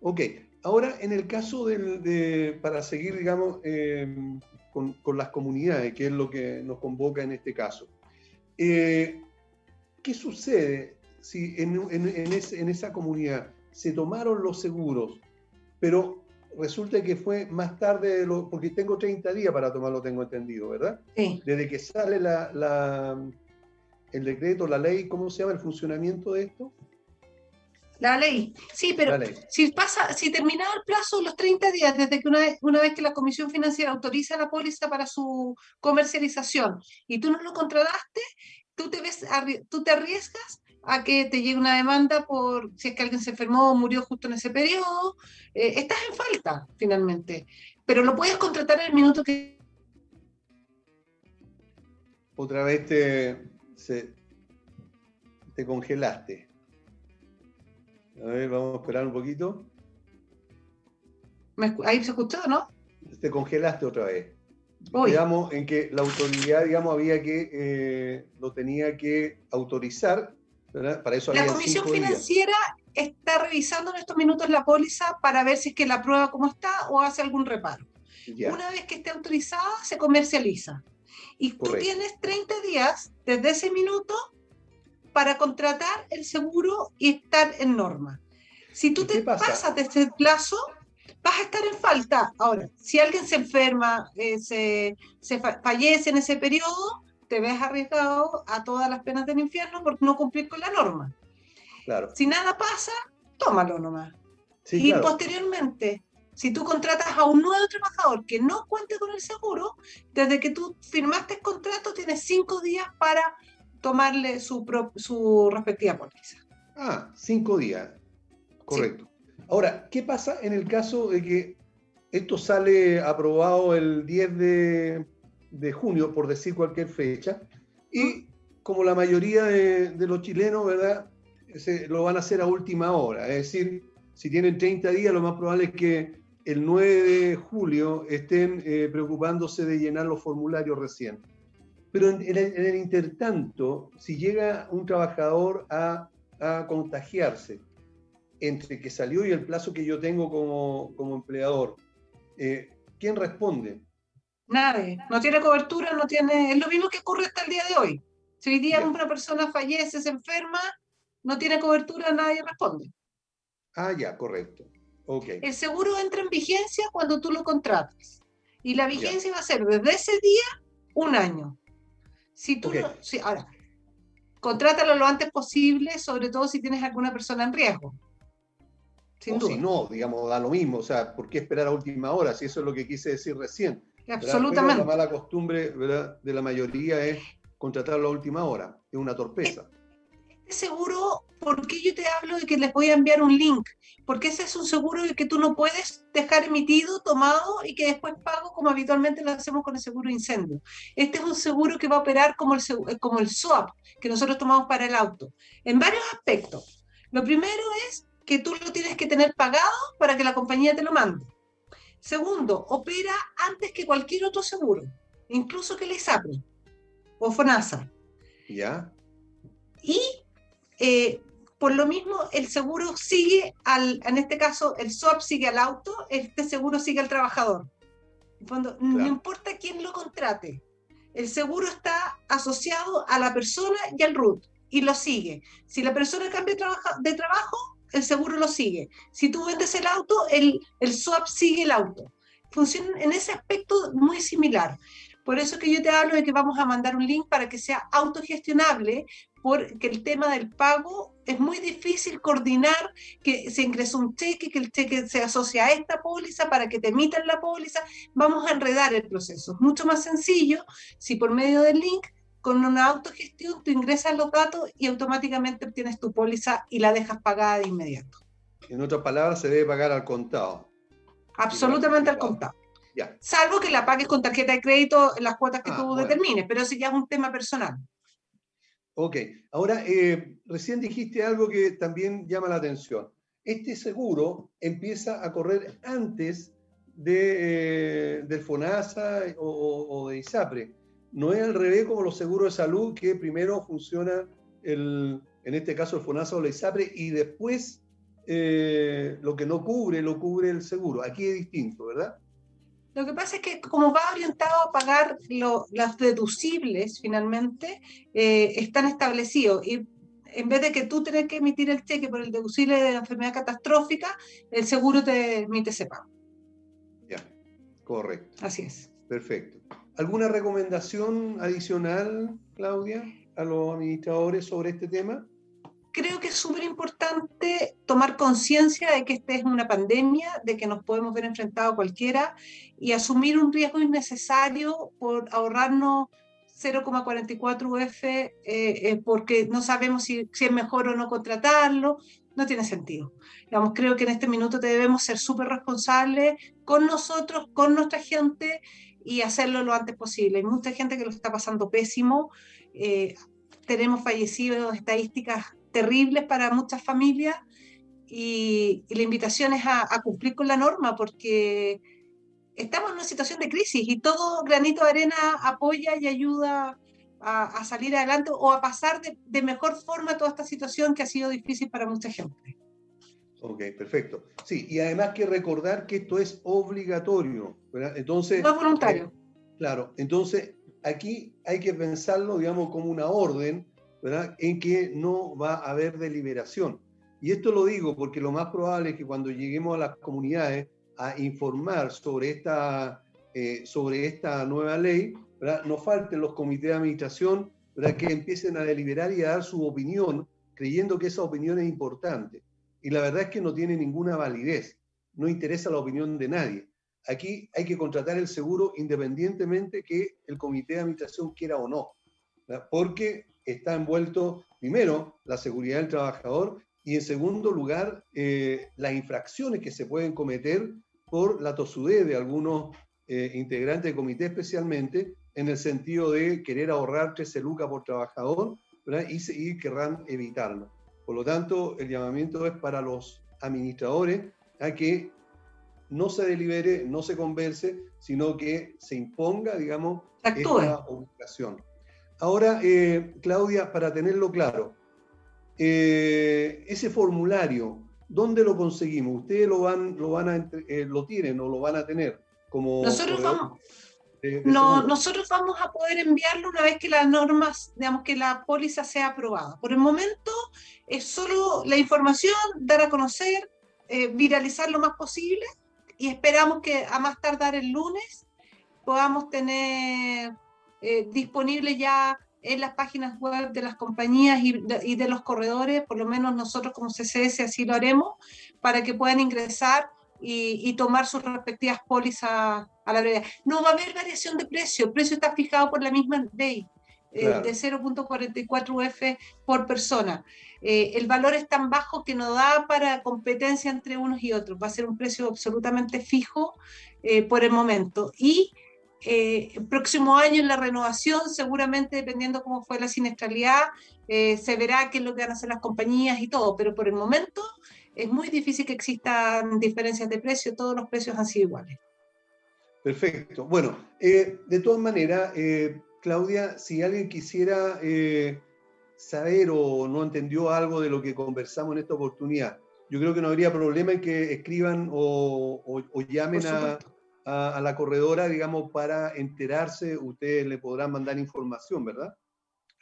Ok, ahora en el caso de, para seguir, digamos, em, con, las comunidades, que es lo que nos convoca en este caso, eh, ¿qué sucede si en, en esa comunidad se tomaron los seguros pero resulta que fue más tarde, lo, porque tengo 30 días para tomarlo, tengo entendido, ¿verdad? Sí. Desde que sale la, el decreto, la ley, ¿cómo se llama el funcionamiento de esto? La ley, sí, pero si pasa, si terminaba el plazo los 30 días desde que una vez, una vez que la Comisión Financiera autoriza la póliza para su comercialización y tú no lo contrataste, tú te ves, tú te arriesgas a que te llegue una demanda por si es que alguien se enfermó o murió justo en ese periodo. Eh, estás en falta, finalmente. Pero lo puedes contratar en el minuto que... Otra vez te, te congelaste. A ver, vamos a esperar un poquito. Ahí se escuchó, ¿no? Te congelaste otra vez. Digamos, en que la autoridad, digamos, había que, eh, lo tenía que autorizar la Comisión Financiera está revisando en estos minutos la póliza para ver si es que la prueba cómo está o hace algún reparo. Una vez que esté autorizada, se comercializa. Y tú tienes 30 días desde ese minuto para contratar el seguro y estar en norma. Si tú te pasas de ese plazo, vas a estar en falta. Ahora, si alguien se enferma, eh, se, se fallece en ese periodo, te ves arriesgado a todas las penas del infierno por no cumplir con la norma. Claro. Si nada pasa, tómalo nomás. y posteriormente, si tú contratas a un nuevo trabajador que no cuente con el seguro, desde que tú firmaste el contrato, tienes cinco días para tomarle su, su respectiva póliza. Ah, cinco días. Correcto. Ahora, ¿qué pasa en el caso de que esto sale aprobado el 10 de de junio, por decir cualquier fecha, y como la mayoría de, los chilenos, ¿verdad? lo van a hacer a última hora, es decir, si tienen 30 días, lo más probable es que el 9 de julio estén eh, preocupándose de llenar los formularios recién. Pero en, el, intertanto, si llega un trabajador a, contagiarse entre que salió y el plazo que yo tengo como, empleador, eh, ¿quién responde? Nadie. No tiene cobertura, no tiene. Es lo mismo que ocurre hasta el día de hoy. Si hoy día una persona fallece, se enferma, no tiene cobertura, nadie responde. Ah, ya, correcto. Okay. El seguro entra en vigencia cuando tú lo contratas. Y la vigencia va a ser desde ese día un año. Si tú ahora, contrátalo lo antes posible, sobre todo si tienes alguna persona en riesgo. o si no, digamos, da lo mismo. O sea, ¿por qué esperar a última hora? Si eso es lo que quise decir recién. Absolutamente. la mala costumbre de la mayoría es contratar a última hora, es una torpeza. Seguro, ¿por qué yo te hablo de que les voy a enviar un link? Porque ese es un seguro que tú no puedes dejar emitido, tomado y que después pago como habitualmente lo hacemos con el seguro de incendio. Este es un seguro que va a operar como el, como el swap que nosotros tomamos para el auto, en varios aspectos. Lo primero es que tú lo tienes que tener pagado para que la compañía te lo mande. Segundo, opera antes que cualquier otro seguro, incluso que el ISAPRE o FONASA. ¿Ya? Y eh, por lo mismo, el seguro sigue al, en este caso, el SWAP sigue al auto, este seguro sigue al trabajador. No importa quién lo contrate, el seguro está asociado a la persona y al RUT y lo sigue. Si la persona cambia de trabajo, el seguro lo sigue. Si tú vendes el auto, el, el swap sigue el auto. Funciona en ese aspecto muy similar. Por eso que yo te hablo de que vamos a mandar un link para que sea autogestionable, porque el tema del pago es muy difícil coordinar que se ingrese un cheque, que el cheque se asocia a esta póliza para que te emitan la póliza. Vamos a enredar el proceso. Es mucho más sencillo si por medio del link con una autogestión tú ingresas los datos y automáticamente obtienes tu póliza y la dejas pagada de inmediato. En otras palabras, se debe pagar al contado. Absolutamente al contado. Ya. Salvo que la pagues con tarjeta de crédito en las cuotas que ah, tú determines, pero eso ya es un tema personal. Ok, ahora eh, recién dijiste algo que también llama la atención. Este seguro empieza a correr antes eh, del FONASA o, o de ISAPRE no es al revés como los seguros de salud, que primero funciona, el, en este caso el FONASA o la ISAPRE, y después eh, lo que no cubre, lo cubre el seguro. Aquí es distinto, ¿verdad? Lo que pasa es que como va orientado a pagar los deducibles finalmente, eh, están establecidos. Y en vez de que tú tengas que emitir el cheque por el deducible de la enfermedad catastrófica, el seguro te emite ese pago. Ya, correcto. Así es. Perfecto. ¿Alguna recomendación adicional, Claudia, a los administradores sobre este tema? Creo que es súper importante tomar conciencia de que esta es una pandemia, de que nos podemos ver enfrentados a cualquiera y asumir un riesgo innecesario por ahorrarnos 0,44 UF eh, eh, porque no sabemos si, si, es mejor o no contratarlo, no tiene sentido. Digamos, creo que en este minuto debemos ser súper responsables con nosotros, con nuestra gente y hacerlo lo antes posible. Hay mucha gente que lo está pasando pésimo. Eh, tenemos fallecidos, estadísticas terribles para muchas familias y, la invitación es a, cumplir con la norma porque estamos en una situación de crisis y todo granito de arena apoya y ayuda a, salir adelante o a pasar de, de mejor forma toda esta situación que ha sido difícil para mucha gente. Ok, perfecto. Sí, y además que recordar que esto es obligatorio, ¿verdad? Entonces... No es voluntario. Eh, claro, entonces aquí hay que pensarlo, digamos, como una orden, En que no va a haber deliberación. Y esto lo digo porque lo más probable es que cuando lleguemos a las comunidades a informar sobre esta, eh, sobre esta nueva ley. No falten los comités de administración, ¿verdad? Que empiecen a deliberar y a dar su opinión, creyendo que esa opinión es importante y la verdad es que no tiene ninguna validez, no interesa la opinión de nadie. Aquí hay que contratar el seguro independientemente que el comité de administración quiera o no, porque está envuelto, primero, la seguridad del trabajador y en segundo lugar, eh, las infracciones que se pueden cometer por la tosudez de algunos eh, integrantes del comité especialmente, en el sentido de querer ahorrar 13 lucas por trabajador y, y querrán evitarlo. Por lo tanto, el llamamiento es para los administradores a que no se delibere, no se converse, sino que se imponga, digamos, esta obligación. Ahora, eh, Claudia, para tenerlo claro, eh, ese formulario, ¿dónde lo conseguimos? ¿Ustedes lo van, lo van a, eh, lo tienen o lo van a tener como nosotros vamos, no, nosotros vamos a poder enviarlo una vez que las normas, digamos que la póliza sea aprobada. Por el momento es solo la información, dar a conocer, viralizar lo más posible y esperamos que a más tardar el lunes podamos tener eh, disponible ya en las páginas web de las compañías y de, los corredores, por lo menos nosotros como CCS así lo haremos, para que puedan ingresar y, y tomar sus respectivas pólizas la brevedad. No va a haber variación de precio, el precio está fijado por la misma ley. Eh, de 0.44 F por persona. Eh, el valor es tan bajo que no da para competencia entre unos y otros. Va a ser un precio absolutamente fijo eh, por el momento. Y el próximo año en la renovación, seguramente dependiendo cómo fue la siniestralidad, se verá qué es lo que van a hacer las compañías y todo. Pero por el momento es muy difícil que existan diferencias de precio. Todos los precios han sido iguales. Perfecto. Bueno, eh, de todas maneras, eh, Claudia, si alguien quisiera eh, saber o no entendió algo de lo que conversamos en esta oportunidad, yo creo que no habría problema en que escriban o, llamen a, a, la corredora, digamos, para enterarse. Ustedes le podrán mandar información, ¿verdad?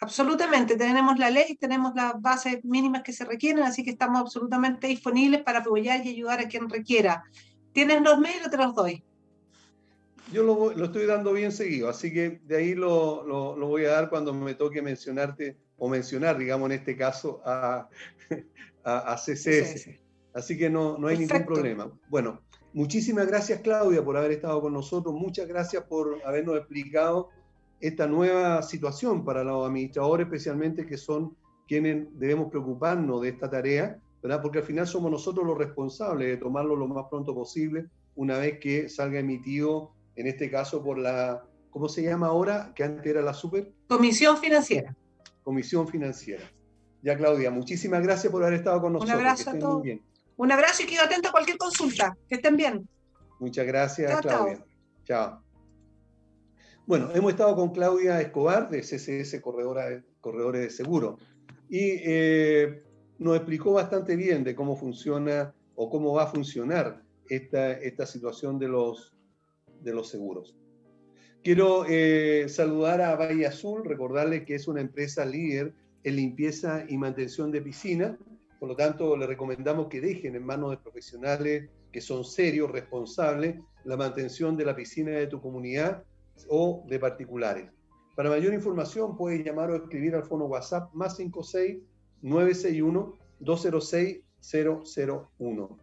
Absolutamente. Tenemos la ley, tenemos las bases mínimas que se requieren, así que estamos absolutamente disponibles para apoyar y ayudar a quien requiera. ¿Tienes los mails o te los doy? Yo lo, lo, estoy dando bien seguido, así que de ahí lo, lo, lo, voy a dar cuando me toque mencionarte o mencionar, digamos, en este caso, a, a, CCS. Así que no, no hay ningún problema. Bueno, muchísimas gracias Claudia por haber estado con nosotros, muchas gracias por habernos explicado esta nueva situación para los administradores, especialmente que son quienes debemos preocuparnos de esta tarea, ¿verdad? porque al final somos nosotros los responsables de tomarlo lo más pronto posible, una vez que salga emitido en este caso por la, ¿cómo se llama ahora? Que antes era la super. Comisión Financiera. Comisión Financiera. Ya, Claudia, muchísimas gracias por haber estado con nosotros. Un abrazo a todos. Un abrazo y quedo atento a cualquier consulta. Que estén bien. Muchas gracias, Claudia. Chao. Bueno, hemos estado con Claudia Escobar de CCS Corredores de Seguro y eh, nos explicó bastante bien de cómo funciona o cómo va a funcionar esta, esta situación de los, de los seguros. Quiero eh, saludar a Valle Azul, recordarles que es una empresa líder en limpieza y mantención de piscina, por lo tanto le recomendamos que dejen en manos de profesionales que son serios, responsables, la mantención de la piscina de tu comunidad o de particulares. Para mayor información puedes llamar o escribir al fono WhatsApp más 56 961 206 001.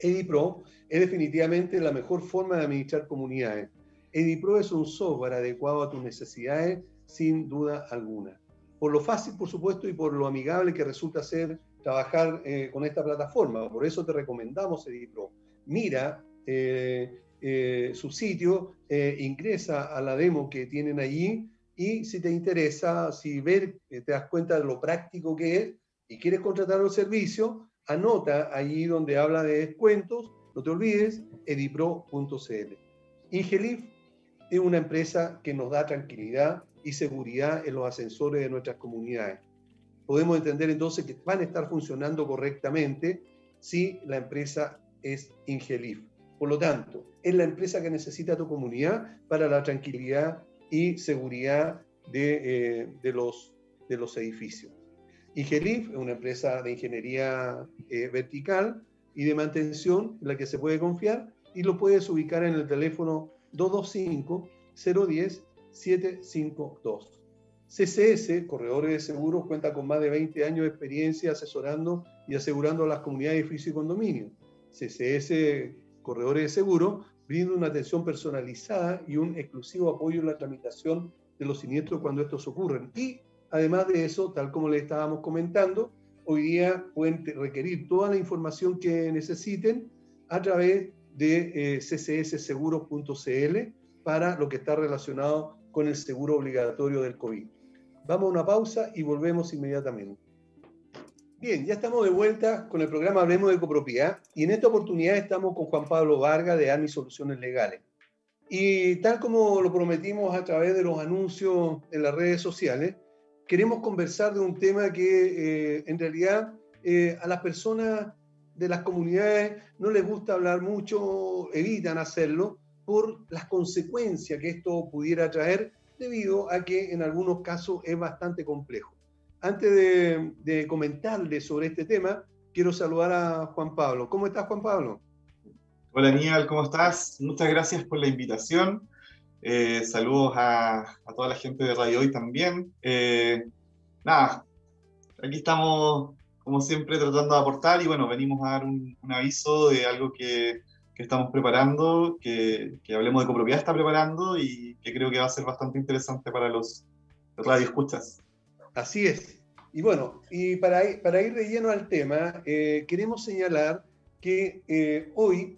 EDIPRO es definitivamente la mejor forma de administrar comunidades. EDIPRO es un software adecuado a tus necesidades sin duda alguna. Por lo fácil, por supuesto, y por lo amigable que resulta ser trabajar eh, con esta plataforma. Por eso te recomendamos EDIPRO. Mira eh, eh, su sitio, ingresa a la demo que tienen allí y si te interesa, si ver, te das cuenta de lo práctico que es y quieres contratar un servicio, anota allí donde habla de descuentos, no te olvides, edipro.cl. Ingelif es una empresa que nos da tranquilidad y seguridad en los ascensores de nuestras comunidades. Podemos entender entonces que van a estar funcionando correctamente si la empresa es Ingelif. Por lo tanto, es la empresa que necesita tu comunidad para la tranquilidad y seguridad de, eh, de los, de los edificios. Ingelif es una empresa de ingeniería eh, vertical y de mantención en la que se puede confiar y lo puedes ubicar en el teléfono 225-010-752. CCS, Corredores de Seguros, cuenta con más de 20 años de experiencia asesorando y asegurando a las comunidades de edificios y condominios. CCS, Corredores de Seguros, brinda una atención personalizada y un exclusivo apoyo en la tramitación de los siniestros cuando estos ocurren. Y Además de eso, tal como le estábamos comentando, hoy día pueden requerir toda la información que necesiten a través de eh, ccsseguros.cl para lo que está relacionado con el seguro obligatorio del COVID. Vamos a una pausa y volvemos inmediatamente. Bien, ya estamos de vuelta con el programa Hablemos de Copropiedad y en esta oportunidad estamos con Juan Pablo Vargas de AMI Soluciones Legales. Y tal como lo prometimos a través de los anuncios en las redes sociales, queremos conversar de un tema que eh, en realidad eh, a las personas de las comunidades no les gusta hablar mucho, evitan hacerlo por las consecuencias que esto pudiera traer debido a que en algunos casos es bastante complejo. Antes de, de sobre este tema, quiero saludar a Juan Pablo. ¿Cómo estás, Juan Pablo? Hola, Aníbal, ¿cómo estás? Muchas gracias por la invitación. Eh, saludos a, a, toda la gente de Radio Hoy también. Eh, nada, aquí estamos, como siempre, tratando de aportar y bueno, venimos a dar un, aviso de algo que, que estamos preparando, que, Hablemos de Copropiedad está preparando y que creo que va a ser bastante interesante para los radioescuchas. Así es. Y bueno, y para, ir de lleno al tema, eh, queremos señalar que hoy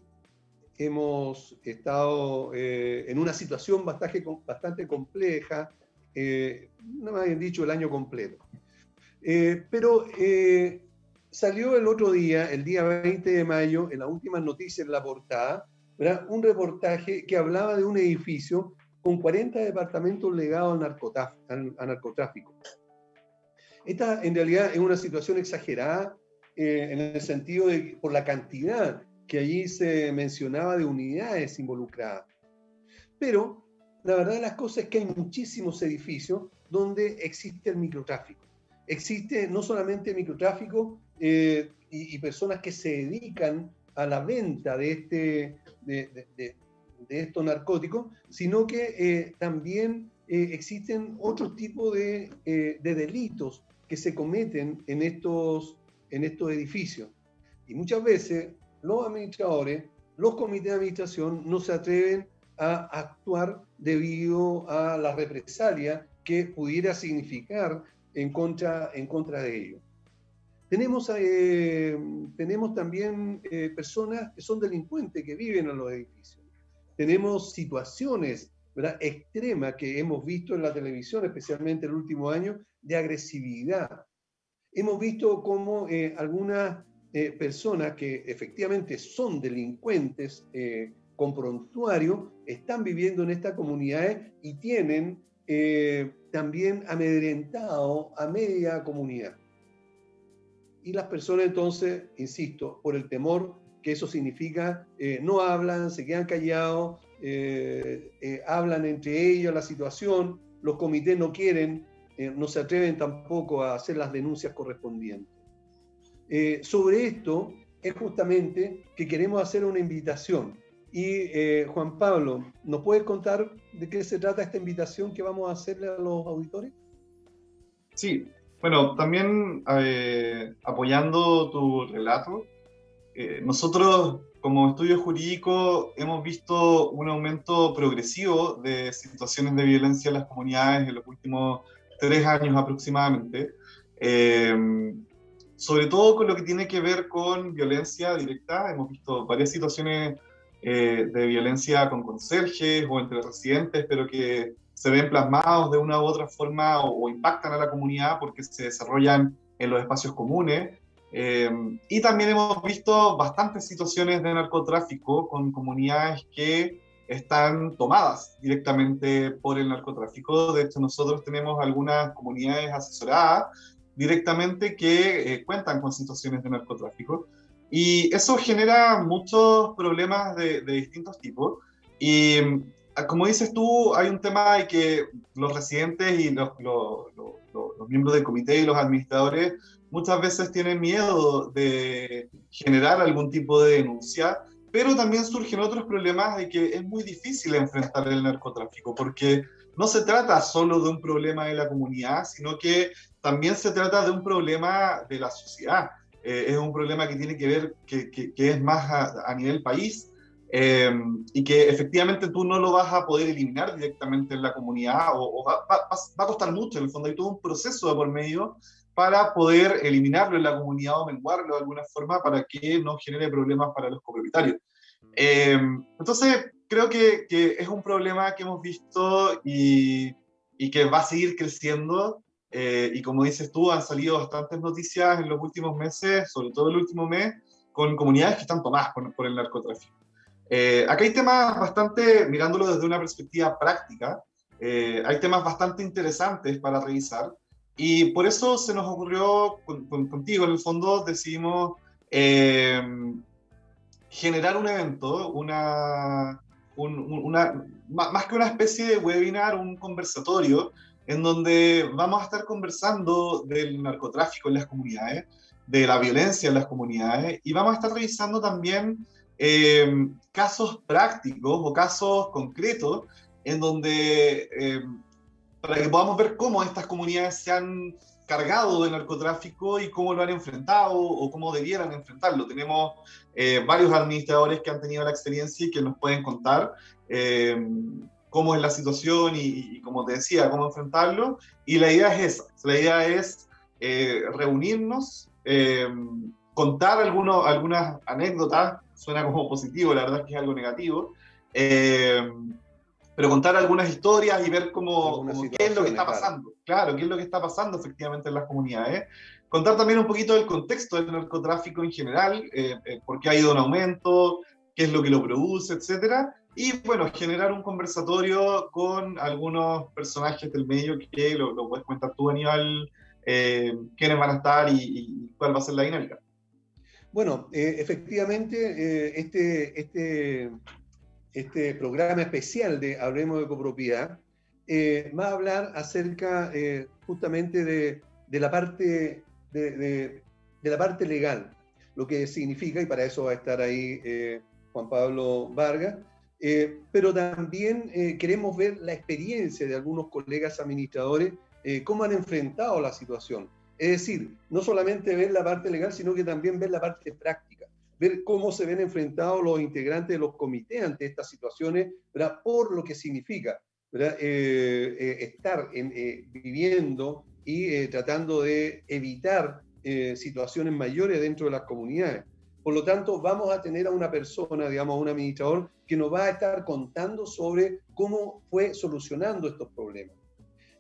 hemos estado eh, en una situación bastante, bastante compleja, eh, no me habían dicho el año completo. Eh, pero salió el otro día, el día 20 de mayo, en las últimas noticias en la portada, un reportaje que hablaba de un edificio con 40 departamentos legados al, narcotráfico. Esta en realidad es una situación exagerada en el sentido de por la cantidad que allí se mencionaba de unidades involucradas. Pero la verdad de las cosas es que hay muchísimos edificios donde existe el microtráfico. Existe no solamente microtráfico eh, y, personas que se dedican a la venta de, este, de, estos narcóticos, sino que también existen otros tipos de, de, delitos que se cometen en estos, en estos edificios. Y muchas veces los administradores, los comités de administración no se atreven a actuar debido a la represalia que pudiera significar en contra, en contra de ellos. Tenemos, eh, tenemos también eh, personas que son delincuentes que viven en los edificios. Tenemos situaciones extremas que hemos visto en la televisión, especialmente el último año, de agresividad. Hemos visto cómo eh, algunas personas que efectivamente son delincuentes con prontuario están viviendo en estas comunidades y tienen también amedrentado a media comunidad. Y las personas entonces, insisto, por el temor que eso significa, eh, no hablan, se quedan callados, eh, eh, hablan entre ellos la situación, los comités no quieren, no se atreven tampoco a hacer las denuncias correspondientes. sobre esto es justamente que queremos hacer una invitación y eh, Juan Pablo, ¿nos puedes contar de qué se trata esta invitación que vamos a hacerle a los auditores? Sí, bueno, también eh, apoyando tu relato, eh, nosotros como estudio jurídico hemos visto un aumento progresivo de situaciones de violencia en las comunidades en los últimos tres años aproximadamente, sobre todo con lo que tiene que ver con violencia directa. Hemos visto varias situaciones eh, de violencia con conserjes o entre residentes, pero que se ven plasmados de una u otra forma o, impactan a la comunidad porque se desarrollan en los espacios comunes. Eh, y también hemos visto bastantes situaciones de narcotráfico con comunidades que están tomadas directamente por el narcotráfico. De hecho, nosotros tenemos algunas comunidades asesoradas directamente que eh, cuentan con situaciones de narcotráfico. Y eso genera muchos problemas de, distintos tipos. Y como dices tú, hay un tema de que los residentes y los, miembros del comité y los administradores muchas veces tienen miedo de generar algún tipo de denuncia, pero también surgen otros problemas de que es muy difícil enfrentar el narcotráfico, porque no se trata solo de un problema de la comunidad, sino que también se trata de un problema de la sociedad. Eh, es un problema que tiene que ver, que, es más a, nivel país eh, y que efectivamente tú no lo vas a poder eliminar directamente en la comunidad o, va, va, a costar mucho, en el fondo hay todo un proceso de por medio para poder eliminarlo en la comunidad o menguarlo de alguna forma para que no genere problemas para los copropietarios. Eh, entonces, creo que, que, es un problema que hemos visto y, y que va a seguir creciendo eh, y como dices tú, han salido bastantes noticias en los últimos meses, sobre todo el último mes, con comunidades que están tomadas por, el narcotráfico. Eh, acá hay temas bastante, mirándolo desde una perspectiva práctica, eh, hay temas bastante interesantes para revisar y por eso se nos ocurrió contigo, en el fondo decidimos generar un evento, una, más que una especie de webinar, un conversatorio en donde vamos a estar conversando del narcotráfico en las comunidades, de la violencia en las comunidades, y vamos a estar revisando también eh, casos prácticos o casos concretos en donde, eh, para que podamos ver cómo estas comunidades se han cargado de narcotráfico y cómo lo han enfrentado o cómo debieran enfrentarlo. Tenemos eh, varios administradores que han tenido la experiencia y que nos pueden contar cómo es la situación y, como te decía, cómo enfrentarlo. Y la idea es esa, la idea es eh, reunirnos, contar algunos, algunas anécdotas, suena como positivo, la verdad es que es algo negativo, eh, pero contar algunas historias y ver cómo, qué es lo que está pasando, claro. qué es lo que está pasando efectivamente en las comunidades. Contar también un poquito del contexto del narcotráfico en general, por qué ha ido en aumento, qué es lo que lo produce, etcétera y bueno, generar un conversatorio con algunos personajes del medio que lo, puedes comentar tú, Aníbal, eh, quiénes van a estar y, cuál va a ser la dinámica. Bueno, eh, efectivamente, eh, este, este, este programa especial de Hablemos de Copropiedad va a hablar acerca justamente de, de, la parte, de, de, la parte legal, lo que significa, y para eso va a estar ahí Juan Pablo Vargas, pero también queremos ver la experiencia de algunos colegas administradores, cómo han enfrentado la situación. Es decir, no solamente ver la parte legal, sino que también ver la parte práctica, ver cómo se ven enfrentados los integrantes de los comités ante estas situaciones, ¿verdad? por lo que significa estar en, viviendo y tratando de evitar eh, situaciones mayores dentro de las comunidades. Por lo tanto, vamos a tener a una persona, digamos, un administrador, que nos va a estar contando sobre cómo fue solucionando estos problemas.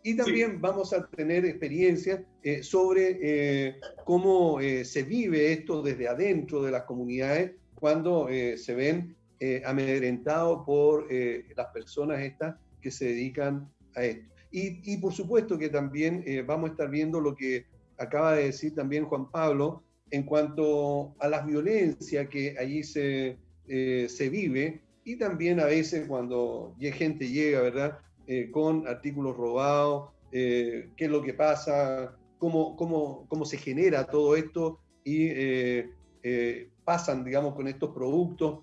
Y también vamos a tener experiencia eh, sobre eh, cómo se vive esto desde adentro de las comunidades cuando se ven amedrentados por las personas estas que se dedican a esto. Y, y por supuesto que también vamos a estar viendo lo que acaba de decir también Juan Pablo, en cuanto a la violencia que allí se, eh, se vive y también a veces cuando gente llega, ¿verdad? Eh, con artículos robados, eh, qué es lo que pasa, cómo, cómo, cómo se genera todo esto y pasan, digamos, con estos productos.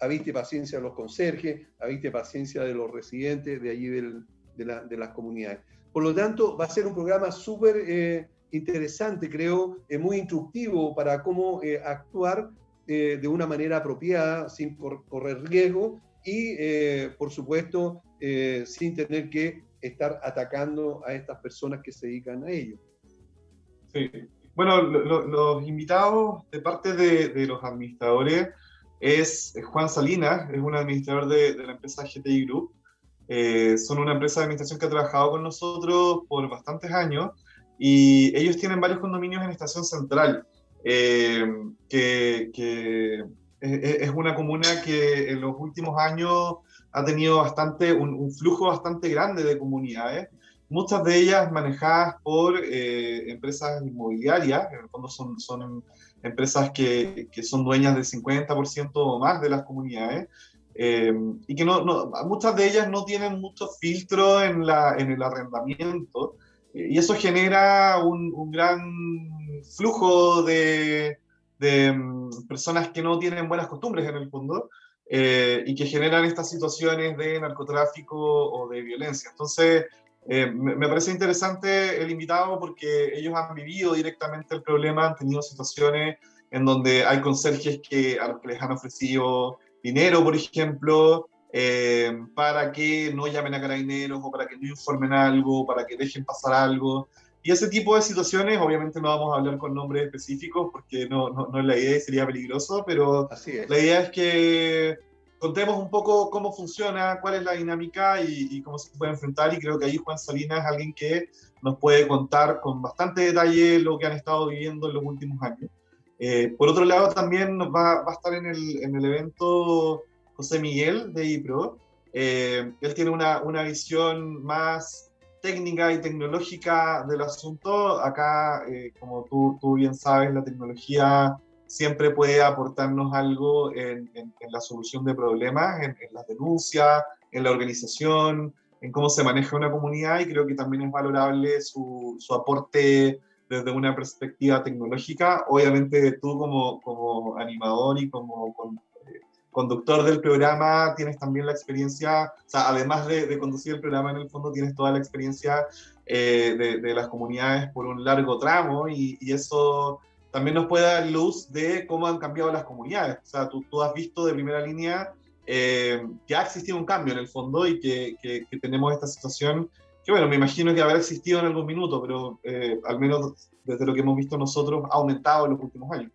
habiste paciencia de los conserjes, habiste paciencia de los residentes de allí de, de, las comunidades. Por lo tanto, va a ser un programa súper interesante, creo, es muy instructivo para cómo eh, actuar eh, de una manera apropiada, sin correr riesgo y, eh, por supuesto, sin tener que estar atacando a estas personas que se dedican a ello. Sí. Bueno, los invitados de parte de, los administradores es Juan Salinas, es un administrador de, de la empresa GTI Group. son una empresa de administración que ha trabajado con nosotros por bastantes años y ellos tienen varios condominios en Estación Central, eh, que, es una comuna que en los últimos años ha tenido bastante, un, flujo bastante grande de comunidades, muchas de ellas manejadas por eh, empresas inmobiliarias, en el fondo son, son empresas que, que son dueñas del 50% o más de las comunidades, eh, y que no, no, muchas de ellas no tienen mucho filtro en, la, en el arrendamiento, y eso genera un, gran flujo de, mm, personas que no tienen buenas costumbres en el fondo eh, y que generan estas situaciones de narcotráfico o de violencia. Entonces, eh, me, parece interesante el invitado porque ellos han vivido directamente el problema, han tenido situaciones en donde hay conserjes que, a los que les han ofrecido dinero, por ejemplo, eh, para que no llamen a carabineros o para que no informen algo, para que dejen pasar algo. Y ese tipo de situaciones, obviamente no vamos a hablar con nombres específicos porque no, no, no es la idea y sería peligroso, pero la idea es que contemos un poco cómo funciona, cuál es la dinámica y, cómo se puede enfrentar. Y creo que ahí Juan Salinas es alguien que nos puede contar con bastante detalle lo que han estado viviendo en los últimos años. Eh, por otro lado, también va, va a estar en el, en el evento José Miguel de IPRO. Eh, él tiene una, una, visión más técnica y tecnológica del asunto. Acá, eh, como tú, tú, bien sabes, la tecnología siempre puede aportarnos algo en, la solución de problemas, en, en las denuncias, en la organización, en cómo se maneja una comunidad y creo que también es valorable su, su aporte desde una perspectiva tecnológica. Obviamente tú como, como animador y como, conductor del programa, tienes también la experiencia, o sea, además de, conducir el programa en el fondo, tienes toda la experiencia eh, de, las comunidades por un largo tramo y, eso también nos puede dar luz de cómo han cambiado las comunidades. O sea, tú, tú has visto de primera línea eh, que ha existido un cambio en el fondo y que, que, tenemos esta situación que, bueno, me imagino que habrá existido en algún minuto, pero eh, al menos desde lo que hemos visto nosotros ha aumentado en los últimos años.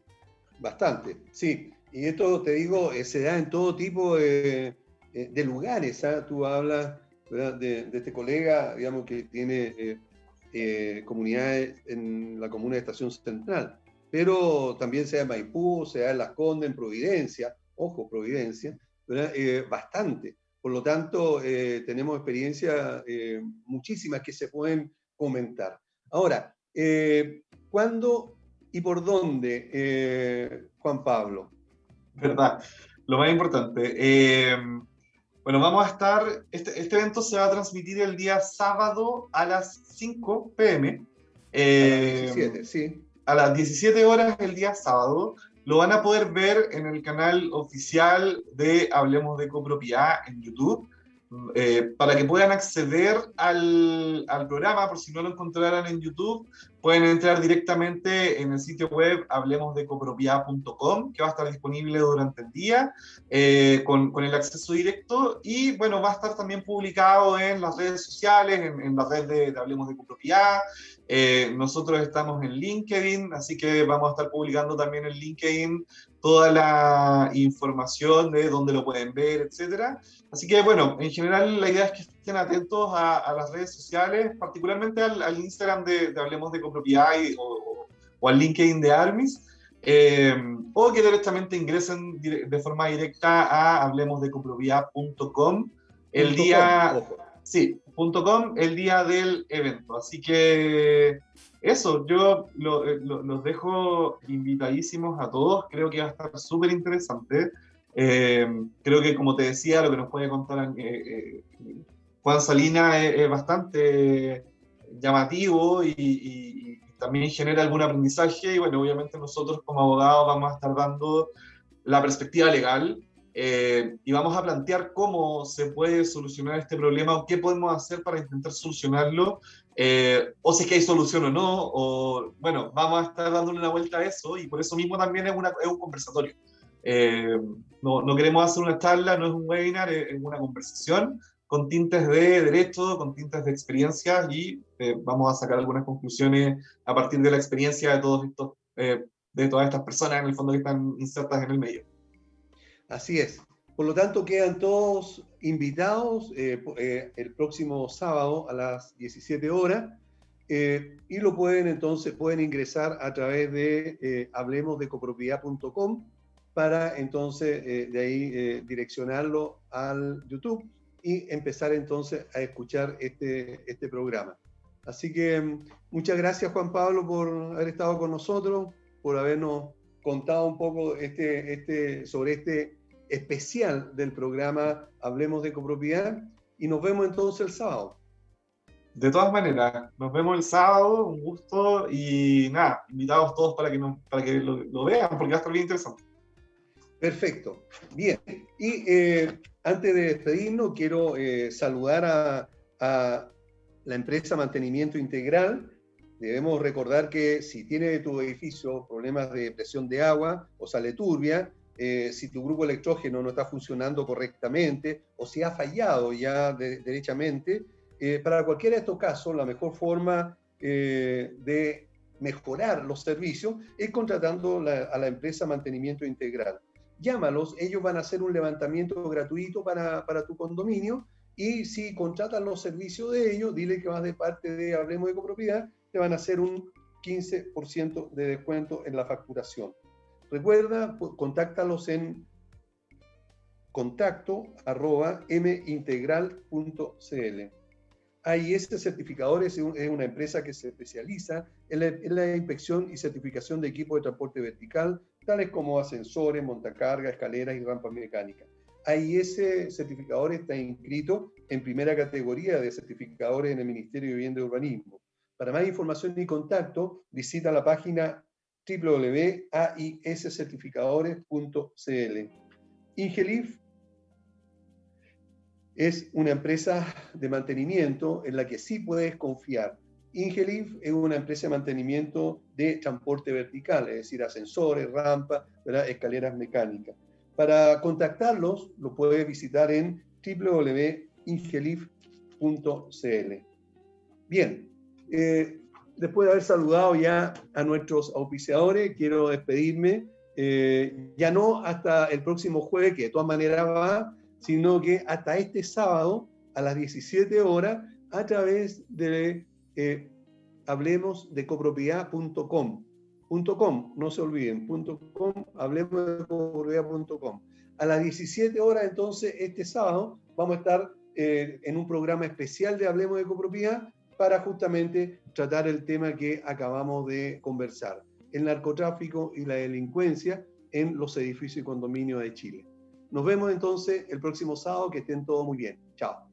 Bastante, sí. Y esto, te digo, eh, se da en todo tipo de, eh, lugares. ¿ah? Tú hablas de, este colega, digamos, que tiene eh, comunidades en la comuna de Estación Central, pero también sea en Maipú, sea en Las Condes, en Providencia, ojo, Providencia, bastante. Por lo tanto, tenemos experiencias muchísimas que se pueden comentar. Ahora, ¿cuándo y por dónde, Juan Pablo? ¿verdad? Lo más importante. Eh, bueno, vamos a estar, este, este, evento se va a transmitir el día sábado a las 5 pm. Eh, a las 17, sí. A las 17 horas el día sábado. lo van a poder ver en el canal oficial de Hablemos de Copropiedad en YouTube. Eh, para que puedan acceder al, al, programa, por si no lo encontraran en YouTube, pueden entrar directamente en el sitio web hablemosdecopropiedad.com, que va a estar disponible durante el día eh, con, con, el acceso directo y bueno, va a estar también publicado en las redes sociales, en, en la red de, de Hablemos de Copropiedad. Eh, nosotros estamos en LinkedIn, así que vamos a estar publicando también en LinkedIn toda la información de dónde lo pueden ver, etcétera. Así que, bueno, en general la idea es que estén atentos a, las redes sociales, particularmente al, Instagram de, Hablemos de Copropiedad o, o, al LinkedIn de Armis, eh, o que directamente ingresen de forma directa a hablemosdecopropiedad.com el día... Sí, .com el día del evento. Así que eso, yo eh, los dejo invitadísimos a todos. Creo que va a estar súper interesante. Eh, creo que, como te decía, lo que nos puede contar eh, Juan Salina es, bastante llamativo y, también genera algún aprendizaje. Y bueno, obviamente nosotros como abogados vamos a estar dando la perspectiva legal y vamos a plantear cómo se puede solucionar este problema o qué podemos hacer para intentar solucionarlo eh, o si es que hay solución o no, o bueno, vamos a estar dándole una vuelta a eso y por eso mismo también es, una, es un conversatorio. Eh, no, no, queremos hacer una charla, no es un webinar, es, una conversación con tintes de derecho, con tintes de experiencia y eh, vamos a sacar algunas conclusiones a partir de la experiencia de todos estos, de todas estas personas en el fondo que están insertas en el medio. Así es. Por lo tanto, quedan todos invitados eh, eh, el próximo sábado a las 17 horas eh, y lo pueden entonces, pueden ingresar a través de hablemosdecopropiedad.com para entonces de ahí direccionarlo al YouTube y empezar entonces a escuchar este, este programa. Así que mm, muchas gracias Juan Pablo por haber estado con nosotros, por habernos contado un poco este, este, sobre este especial del programa Hablemos de Copropiedad y nos vemos entonces el sábado. De todas maneras, nos vemos el sábado, un gusto y nada, invitados todos para que, para que lo, vean porque va a estar bien interesante. Perfecto, bien. Y eh, antes de despedirnos, quiero eh, saludar a, a la empresa Mantenimiento Integral. Debemos recordar que si tiene tu edificio problemas de presión de agua o sale turbia, eh, si tu grupo electrógeno no está funcionando correctamente o si ha fallado ya derechamente. Eh, para cualquiera de estos casos, la mejor forma eh, de mejorar los servicios es contratando a la empresa mantenimiento integral. Llámalos, ellos van a hacer un levantamiento gratuito para, para tu condominio y si contratan los servicios de ellos, dile que vas de parte de Hablemos de Copropiedad, te van a hacer un 15% de descuento en la facturación. Recuerda, contáctalos en contacto arroba mintegral.cl. AIS Certificadores es una empresa que se especializa en la, inspección y certificación de equipos de transporte vertical, tales como ascensores, montacargas, escaleras y rampas mecánicas. AIS Certificadores está inscrito en primera categoría de certificadores en el Ministerio de Vivienda y Urbanismo. Para más información y contacto, visita la página www.aiscertificadores.cl. Ingelif es una empresa de mantenimiento en la que sí puedes confiar. Ingelif es una empresa de mantenimiento de transporte vertical, es decir, ascensores, rampas, escaleras mecánicas. Para contactarlos, lo puedes visitar en www.ingelif.cl. Bien, eh, después de haber saludado ya a nuestros auspiciadores, quiero despedirme, eh, ya no hasta el próximo jueves, que de todas maneras va, sino que hasta este sábado a las 17 horas a través de eh, hablemos de copropiedad.com. .com, no se olviden, .com, hablemos de copropiedad.com. A las 17 horas entonces este sábado vamos a estar eh, en un programa especial de Hablemos de Copropiedad para justamente tratar el tema que acabamos de conversar, el narcotráfico y la delincuencia en los edificios y condominios de Chile. Nos vemos entonces el próximo sábado, que estén todos muy bien. Chao.